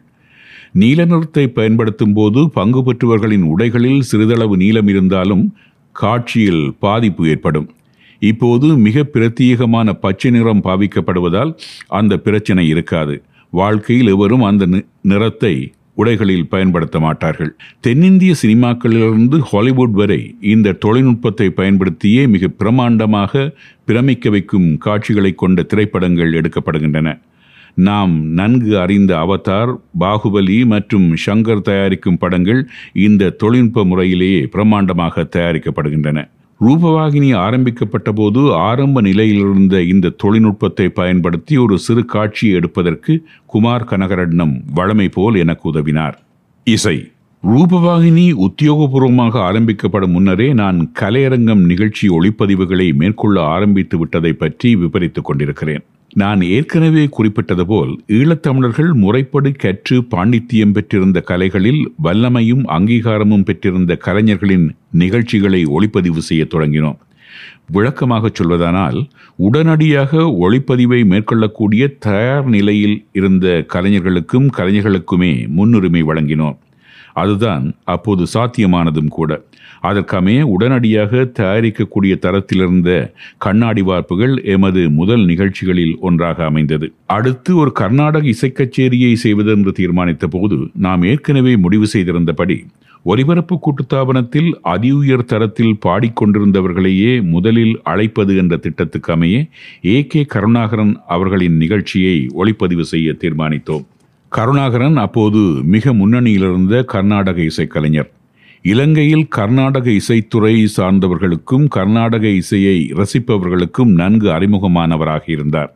Speaker 2: நீல நிறத்தை பயன்படுத்தும் போது பங்கு பெற்றவர்களின் உடைகளில் சிறிதளவு நீளம் இருந்தாலும் காட்சியில் பாதிப்பு ஏற்படும். இப்போது மிக பிரத்யேகமான பச்சை நிறம் பாவிக்கப்படுவதால் அந்த பிரச்சனை இருக்காது. வாழ்க்கையில் எவரும் அந்த நிறத்தை உடைகளில் பயன்படுத்த மாட்டார்கள். தென்னிந்திய சினிமாக்களிலிருந்து ஹாலிவுட் வரை இந்த தொழில்நுட்பத்தை பயன்படுத்தியே மிக பிரமாண்டமாக பிரமிக்க வைக்கும் காட்சிகளை கொண்ட திரைப்படங்கள் எடுக்கப்படுகின்றன. நாம் நன்கு அறிந்த அவதார் பாகுபலி மற்றும் ஷங்கர் தயாரிக்கும் படங்கள் இந்த தொழில்நுட்ப முறையிலேயே பிரமாண்டமாக தயாரிக்கப்படுகின்றன. ரூபவாகினி ஆரம்பிக்கப்பட்ட போது ஆரம்ப நிலையிலிருந்த இந்த தொழில்நுட்பத்தை பயன்படுத்தி ஒரு சிறு காட்சியை எடுப்பதற்கு குமார் கனகரட்னம் வழமை போல் எனக்கு உதவினார். இசை. ரூபவாகினி உத்தியோகபூர்வமாக ஆரம்பிக்கப்படும் முன்னரே நான் கலையரங்கம் நிகழ்ச்சி ஒளிப்பதிவுகளை மேற்கொள்ள ஆரம்பித்து விட்டதை பற்றி விவரித்துக் கொண்டிருக்கிறேன். நான் ஏற்கனவே குறிப்பிட்டது போல் ஈழத்தமிழர்கள் முறைப்படி கற்று பாண்டித்தியம் பெற்றிருந்த கலைகளில் வல்லமையும் அங்கீகாரமும் பெற்றிருந்த கலைஞர்களின் நிகழ்ச்சிகளை ஒளிப்பதிவு செய்ய தொடங்கினோம். விளக்கமாக சொல்வதானால் உடனடியாக ஒளிப்பதிவை மேற்கொள்ளக்கூடிய தயார் நிலையில் இருந்த கலைஞர்களுக்கும் கலைஞர்களுக்குமே முன்னுரிமை வழங்கினோம். அதுதான் அப்போது சாத்தியமானதும் கூட. அதற்கமே உடனடியாக தயாரிக்கக்கூடிய தரத்திலிருந்த கண்ணாடி வார்ப்புகள் எமது முதல் நிகழ்ச்சிகளில் ஒன்றாக அமைந்தது. அடுத்து ஒரு கர்நாடக இசைக்கச்சேரியை செய்வதென்று தீர்மானித்த போது நாம் ஏற்கனவே முடிவு செய்திருந்தபடி ஒலிபரப்பு கூட்டுத்தாபனத்தில் அதி உயர் தரத்தில் பாடிக்கொண்டிருந்தவர்களையே முதலில் அழைப்பது என்ற திட்டத்துக்கு அமைய ஏ கே கருணாகரன் அவர்களின் நிகழ்ச்சியை ஒளிப்பதிவு செய்ய தீர்மானித்தோம். கருணாகரன் அப்போது மிக முன்னணியிலிருந்த கர்நாடக இசைக்கலைஞர். இலங்கையில் கர்நாடக இசைத்துறை சார்ந்தவர்களுக்கும் கர்நாடக இசையை ரசிப்பவர்களுக்கும் நன்கு அறிமுகமானவராக இருந்தார்.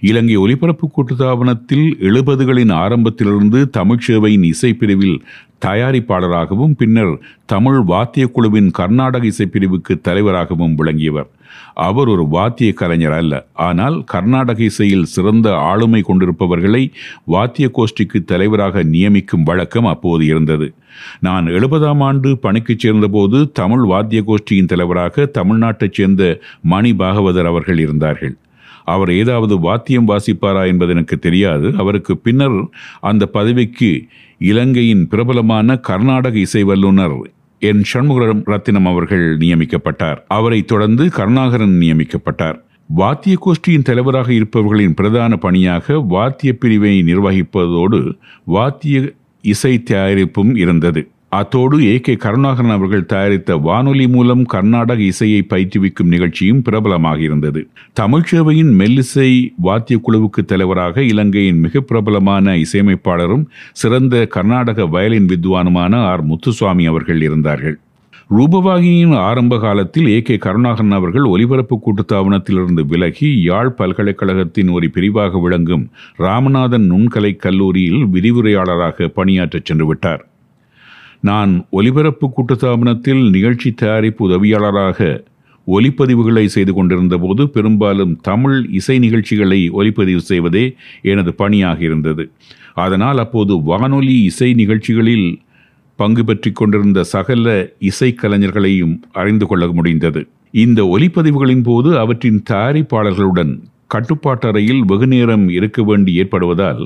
Speaker 2: இலங்கை ஒலிபரப்பு கூட்டுத்தாபனத்தில் எழுபதுகளின் ஆரம்பத்திலிருந்து தமிழ்ச்சேவையின் இசைப்பிரிவில் தயாரிப்பாளராகவும் பின்னர் தமிழ் வாத்திய குழுவின் கர்நாடக இசைப்பிரிவுக்கு தலைவராகவும் விளங்கியவர். அவர் ஒரு வாத்திய கலைஞர் அல்ல. ஆனால் கர்நாடக இசையில் சிறந்த ஆளுமை கொண்டிருப்பவர்களை வாத்திய கோஷ்டிக்கு தலைவராக நியமிக்கும் வழக்கம் அப்போது இருந்தது. நான் எழுபதாம் ஆண்டு பணிக்கு சேர்ந்தபோது தமிழ் வாத்திய கோஷ்டியின் தலைவராக தமிழ்நாட்டைச் சேர்ந்த மணி பாகவதர் அவர்கள் இருந்தார்கள். அவர் ஏதாவது வாத்தியம் வாசிப்பாரா என்பது எனக்கு தெரியாது. அவருக்கு பின்னர் அந்த பதவிக்கு இலங்கையின் பிரபலமான கர்நாடக இசை வல்லுநர் என் சண்முகரம் ரத்தினம் அவர்கள் நியமிக்கப்பட்டார். அவரை தொடர்ந்து கருணாகரன் நியமிக்கப்பட்டார். வாத்திய கோஷ்டியின் தலைவராக இருப்பவர்களின் பிரதான பணியாக வாத்திய பிரிவை நிர்வகிப்பதோடு வாத்திய இசை தயாரிப்பும் இருந்தது. அத்தோடு ஏ கே கருணாகரன் அவர்கள் தயாரித்த வானொலி மூலம் கர்நாடக இசையை பயிற்றுவிக்கும் நிகழ்ச்சியும் பிரபலமாக இருந்தது. தமிழ்ச்சேவையின் மெல்லிசை வாத்திய குழுவுக்கு தலைவராக இலங்கையின் மிக பிரபலமான இசையமைப்பாளரும் சிறந்த கர்நாடக வயலின் வித்வானுமான ஆர். முத்துசுவாமி அவர்கள் இருந்தார்கள். ரூபவாகியின் ஆரம்ப காலத்தில் ஏ கே கருணாகரன் அவர்கள் ஒலிபரப்பு கூட்டுத்தாபனத்திலிருந்து விலகி யாழ் பல்கலைக்கழகத்தின் ஒரு பிரிவாக விளங்கும் ராமநாதன் நுண்கலை கல்லூரியில் விரிவுரையாளராக பணியாற்றச் சென்று விட்டார். நான் ஒலிபரப்பு கூட்டத்தாபனத்தில் நிகழ்ச்சி தயாரிப்பு உதவியாளராக ஒலிப்பதிவுகளை செய்து கொண்டிருந்த போது பெரும்பாலும் தமிழ் இசை நிகழ்ச்சிகளை ஒலிப்பதிவு செய்வதே எனது பணியாக இருந்தது. அதனால் அப்போது வானொலி இசை நிகழ்ச்சிகளில் பங்கு பெற்றிக் கொண்டிருந்த சகல இசைக்கலைஞர்களையும் அறிந்து கொள்ள முடிந்தது. இந்த ஒலிப்பதிவுகளின் போது அவற்றின் தயாரிப்பாளர்களுடன் கட்டுப்பாட்டறையில் வெகுநேரம் இருக்க வேண்டி ஏற்படுவதால்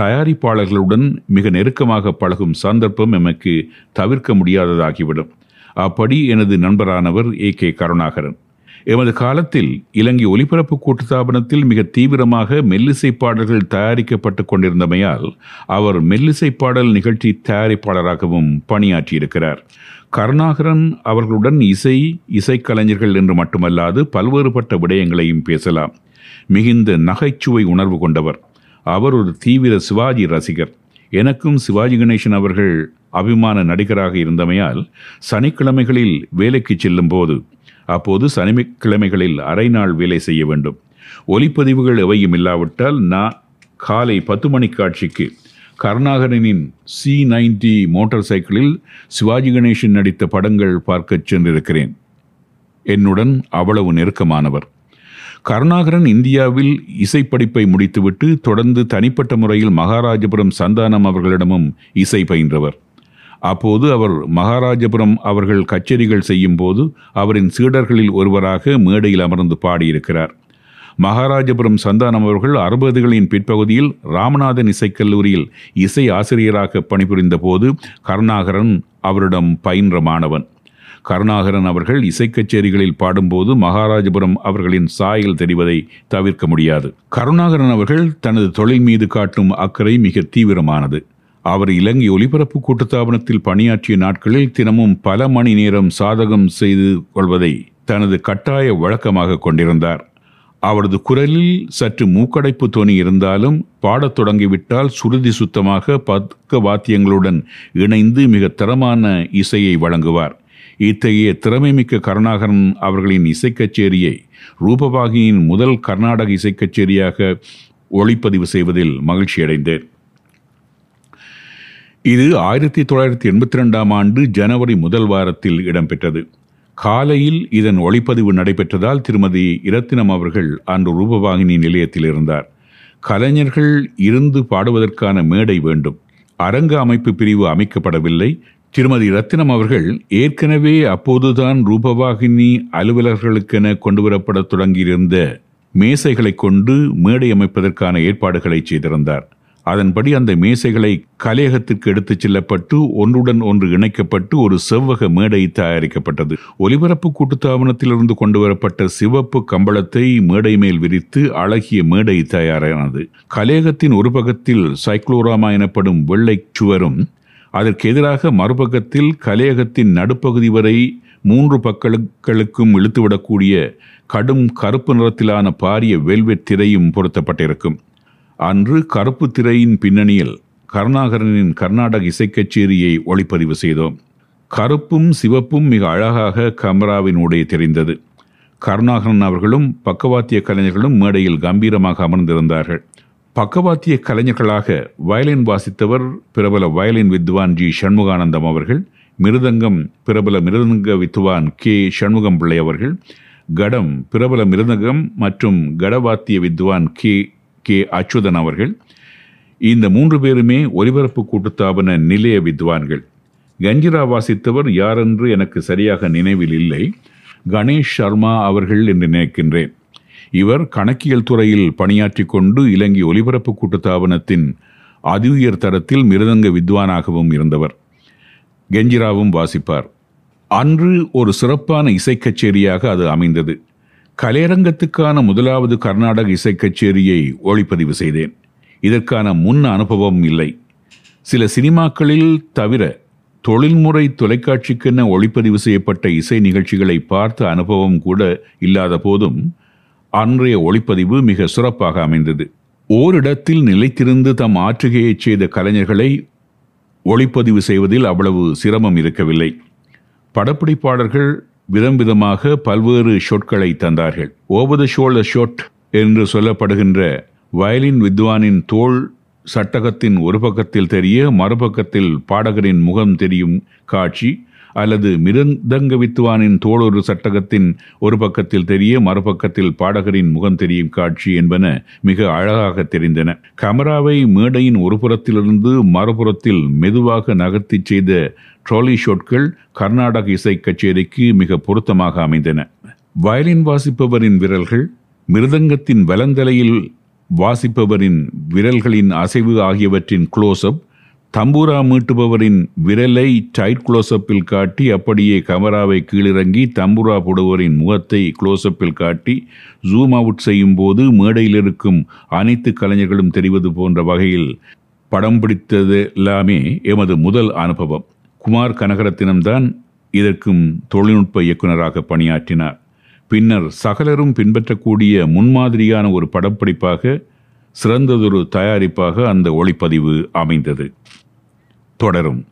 Speaker 2: தயாரிப்பாளர்களுடன் மிக நெருக்கமாக பழகும் சந்தர்ப்பம் எமக்கு தவிர்க்க முடியாததாகிவிடும். அப்படி எனது நண்பரானவர் ஏ கே கருணாகரன். எமது காலத்தில் இலங்கை ஒலிபரப்பு கூட்டுத்தாபனத்தில் மிக தீவிரமாக மெல்லிசை பாடல்கள் தயாரிக்கப்பட்டு கொண்டிருந்தமையால் அவர் மெல்லிசை பாடல் நிகழ்ச்சி தயாரிப்பாளராகவும் பணியாற்றியிருக்கிறார். கருணாகரன் அவர்களுடன் இசை இசைக்கலைஞர்கள் என்று மட்டுமல்லாது பல்வேறுபட்ட விடயங்களையும் பேசலாம். மிகுந்த நகைச்சுவை உணர்வு கொண்டவர். அவர் ஒரு தீவிர சிவாஜி ரசிகர். எனக்கும் சிவாஜி கணேசன் அவர்கள் அபிமான நடிகராக இருந்தமையால் சனிக்கிழமைகளில் வேலைக்கு செல்லும் போது அப்போது சனிக்கிழமைகளில் அரை நாள் வேலை செய்ய வேண்டும். ஒலிப்பதிவுகள் எவையும் இல்லாவிட்டால் நான் காலை பத்து மணி காட்சிக்கு கருணாகரனின் சி நைன்டி மோட்டார் சைக்கிளில் சிவாஜி கணேசன் நடித்த படங்கள் பார்க்கச் சென்றிருக்கிறேன். என்னுடன் அவ்வளவு நெருக்கமானவர். கருணாகரன் இந்தியாவில் இசைப்படிப்பை முடித்துவிட்டு தொடர்ந்து தனிப்பட்ட முறையில் மகாராஜபுரம் சந்தானம் அவர்களிடமும் இசை பயின்றவர். அப்போது அவர் மகாராஜபுரம் அவர்கள் கச்சேரிகள் செய்யும் போது அவரின் சீடர்களில் ஒருவராக மேடையில் அமர்ந்து பாடியிருக்கிறார். மகாராஜபுரம் சந்தானம் அவர்கள் அறுபதுகளின் பிற்பகுதியில் ராமநாதன் இசைக்கல்லூரியில் இசை ஆசிரியராக பணிபுரிந்த போது கருணாகரன் அவரிடம் பயின்ற மாணவன். கருணாகரன் அவர்கள் இசைக்கச்சேரிகளில் பாடும்போது மகாராஜபுரம் அவர்களின் சாயல் தெரிவதை தவிர்க்க முடியாது. கருணாகரன் அவர்கள் தனது தொழில் மீது காட்டும் அக்கறை மிக தீவிரமானது. அவர் இலங்கை ஒலிபரப்பு கூட்டுத்தாபனத்தில் பணியாற்றிய நாட்களில் தினமும் பல மணி நேரம் சாதகம் செய்து கொள்வதை தனது கட்டாய வழக்கமாக கொண்டிருந்தார். அவரது குரலில் சற்று மூக்கடைப்பு தொனி இருந்தாலும் பாடத் தொடங்கிவிட்டால் சுருதி சுத்தமாக பக்க வாத்தியங்களுடன் இணைந்து மிக தரமான இசையை வழங்குவார். இத்தகைய திறமைமிக்க கருணாகரன் அவர்களின் இசைக்கச்சேரியை ரூபவாகியின் முதல் கர்நாடக இசைக்கச்சேரியாக ஒளிப்பதிவு செய்வதில் மகிழ்ச்சியடைந்தேன். இது ஆயிரத்தி தொள்ளாயிரத்தி எண்பத்தி ரெண்டாம் ஆண்டு ஜனவரி முதல் வாரத்தில் இடம்பெற்றது. காலையில் இதன் ஒளிப்பதிவு நடைபெற்றதால் திருமதி இரத்தினம் அவர்கள் அன்று ரூபவாகினி நிலையத்தில் இருந்தார். கலைஞர்கள் இருந்து பாடுவதற்கான மேடை வேண்டும். அரங்க அமைப்பு பிரிவு அமைக்கப்படவில்லை. திருமதி ரத்தினம் அவர்கள் ஏற்கனவே அப்போதுதான் ரூபவாகினி அலுவலர்களுக்கென கொண்டுவரப்பட தொடங்கியிருந்த மேசைகளை கொண்டு மேடை அமைப்பதற்கான ஏற்பாடுகளை செய்திருந்தார். அதன்படி அந்த மேசைகளை கலையகத்திற்கு எடுத்துச் செல்லப்பட்டு ஒன்றுடன் ஒன்று இணைக்கப்பட்டு ஒரு செவ்வக மேடை தயாரிக்கப்பட்டது. ஒலிபரப்பு கூட்டுத்தாபனத்திலிருந்து கொண்டு வரப்பட்ட சிவப்பு கம்பளத்தை மேடை மேல் விரித்து அழகிய மேடை தயாரானது. கலையகத்தின் ஒரு பக்கத்தில் சைக்ளோராமா எனப்படும் வெள்ளை சுவரும் அதற்கு எதிராக மறுபக்கத்தில் கலையகத்தின் நடுப்பகுதி வரை மூன்று பக்கங்களுக்கும் இழுத்துவிடக்கூடிய கடும் கருப்பு நிறத்திலான பாரிய வெல்வெட் திரையும் பொருத்தப்பட்டிருக்கும். அன்று கருப்பு திரையின் பின்னணியில் கருணாகரனின் கர்நாடக இசைக்கச்சேரியை ஒளிப்பதிவு செய்தோம். கருப்பும் சிவப்பும் மிக அழகாக கமராவினூடே தெரிந்தது. கருணாகரன் அவர்களும் பக்கவாத்திய கலைஞர்களும் மேடையில் கம்பீரமாக அமர்ந்திருந்தார்கள். பக்கவாத்திய கலைஞர்களாக வயலின் வாசித்தவர் பிரபல வயலின் வித்வான் ஜி சண்முகானந்தம் அவர்கள் மிருதங்கம் பிரபல மிருதங்க வித்வான் கே சண்முகம் பிள்ளை அவர்கள் கடம் பிரபல மிருதங்கம் மற்றும் கடவாத்திய வித்வான் கே கே அச்சுதன் அவர்கள் இந்த மூன்று பேருமே ஒலிபரப்பு கூட்டுத்தாபன நிலைய வித்வான்கள். கஞ்சிரா வாசித்தவர் யாரென்று எனக்கு சரியாக நினைவில் இல்லை. கணேஷ் சர்மா அவர்கள் என்று நினைக்கின்றேன். இவர் கணக்கியல் துறையில் பணியாற்றி கொண்டு இலங்கை ஒலிபரப்பு கூட்டுத்தாபனத்தின் அதிஉயர் தரத்தில் மிருதங்க வித்வானாகவும் இருந்தவர். கெஞ்சிராவும் வாசிப்பார். அன்று ஒரு சிறப்பான இசைக்கச்சேரியாக அது அமைந்தது. கலையரங்கத்துக்கான முதலாவது கர்நாடக இசைக்கச்சேரியை ஒளிப்பதிவு செய்தேன். இதற்கான முன் அனுபவம் இல்லை. சில சினிமாக்களில் தவிர தொழில்முறை தொலைக்காட்சிக்கென ஒளிப்பதிவு செய்யப்பட்ட இசை நிகழ்ச்சிகளை பார்த்த அனுபவம் கூட இல்லாத போதும் அன்றைய ஒளிப்பதிவு மிக சிறப்பாக அமைந்தது. ஓரிடத்தில் நிலைத்திருந்து தம் ஆற்றுகையைச் செய்த கலைஞர்களை ஒளிப்பதிவு செய்வதில் அவ்வளவு சிரமம் இருக்கவில்லை. படப்பிடிப்பாளர்கள் விதம் விதமாக பல்வேறு ஷொட்களை தந்தார்கள். ஓவர் த ஷோல்டர் ஷொட் என்று சொல்லப்படுகின்ற வயலின் வித்வானின் தோல் சட்டகத்தின் ஒரு பக்கத்தில் தெரிய மறுபக்கத்தில் பாடகரின் முகம் தெரியும் காட்சி அல்லது மிருதங்க வித்வானின் தோளொரு சட்டகத்தின் ஒரு பக்கத்தில் தெரிய மறுபக்கத்தில் பாடகரின் முகம் தெரியும் காட்சி என்பன மிக அழகாக தெரிந்தன. கமராவை மேடையின் ஒரு புறத்திலிருந்து மறுபுறத்தில் மெதுவாக நகர்த்தி செய்த ட்ராலி ஷோட்கள் கர்நாடக இசை கச்சேரிக்கு மிக பொருத்தமாக அமைந்தன. வயலின் வாசிப்பவரின் விரல்கள் மிருதங்கத்தின் வலந்தலையில் வாசிப்பவரின் விரல்களின் அசைவு ஆகியவற்றின் க்ளோஸ்அப் தம்பூரா மீட்டுபவரின் விரலை டைட் குளோசப்பில் காட்டி அப்படியே கமராவை கீழிறங்கி தம்பூரா போடுவரின் முகத்தை குளோசப்பில் காட்டி ஜூம் அவுட் செய்யும் போது மேடையில் இருக்கும் அனைத்து கலைஞர்களும் தெரிவது போன்ற வகையில் படம் பிடித்தது எல்லாமே எமது முதல் அனுபவம். குமார் கனகரத்தினம்தான் இதற்கும் தொழில்நுட்ப இயக்குநராக பணியாற்றினார். பின்னர் சகலரும் பின்பற்றக்கூடிய முன்மாதிரியான ஒரு படப்பிடிப்பாக சிறந்ததொரு தயாரிப்பாக அந்த ஒளிப்பதிவு அமைந்தது. தொடரும்.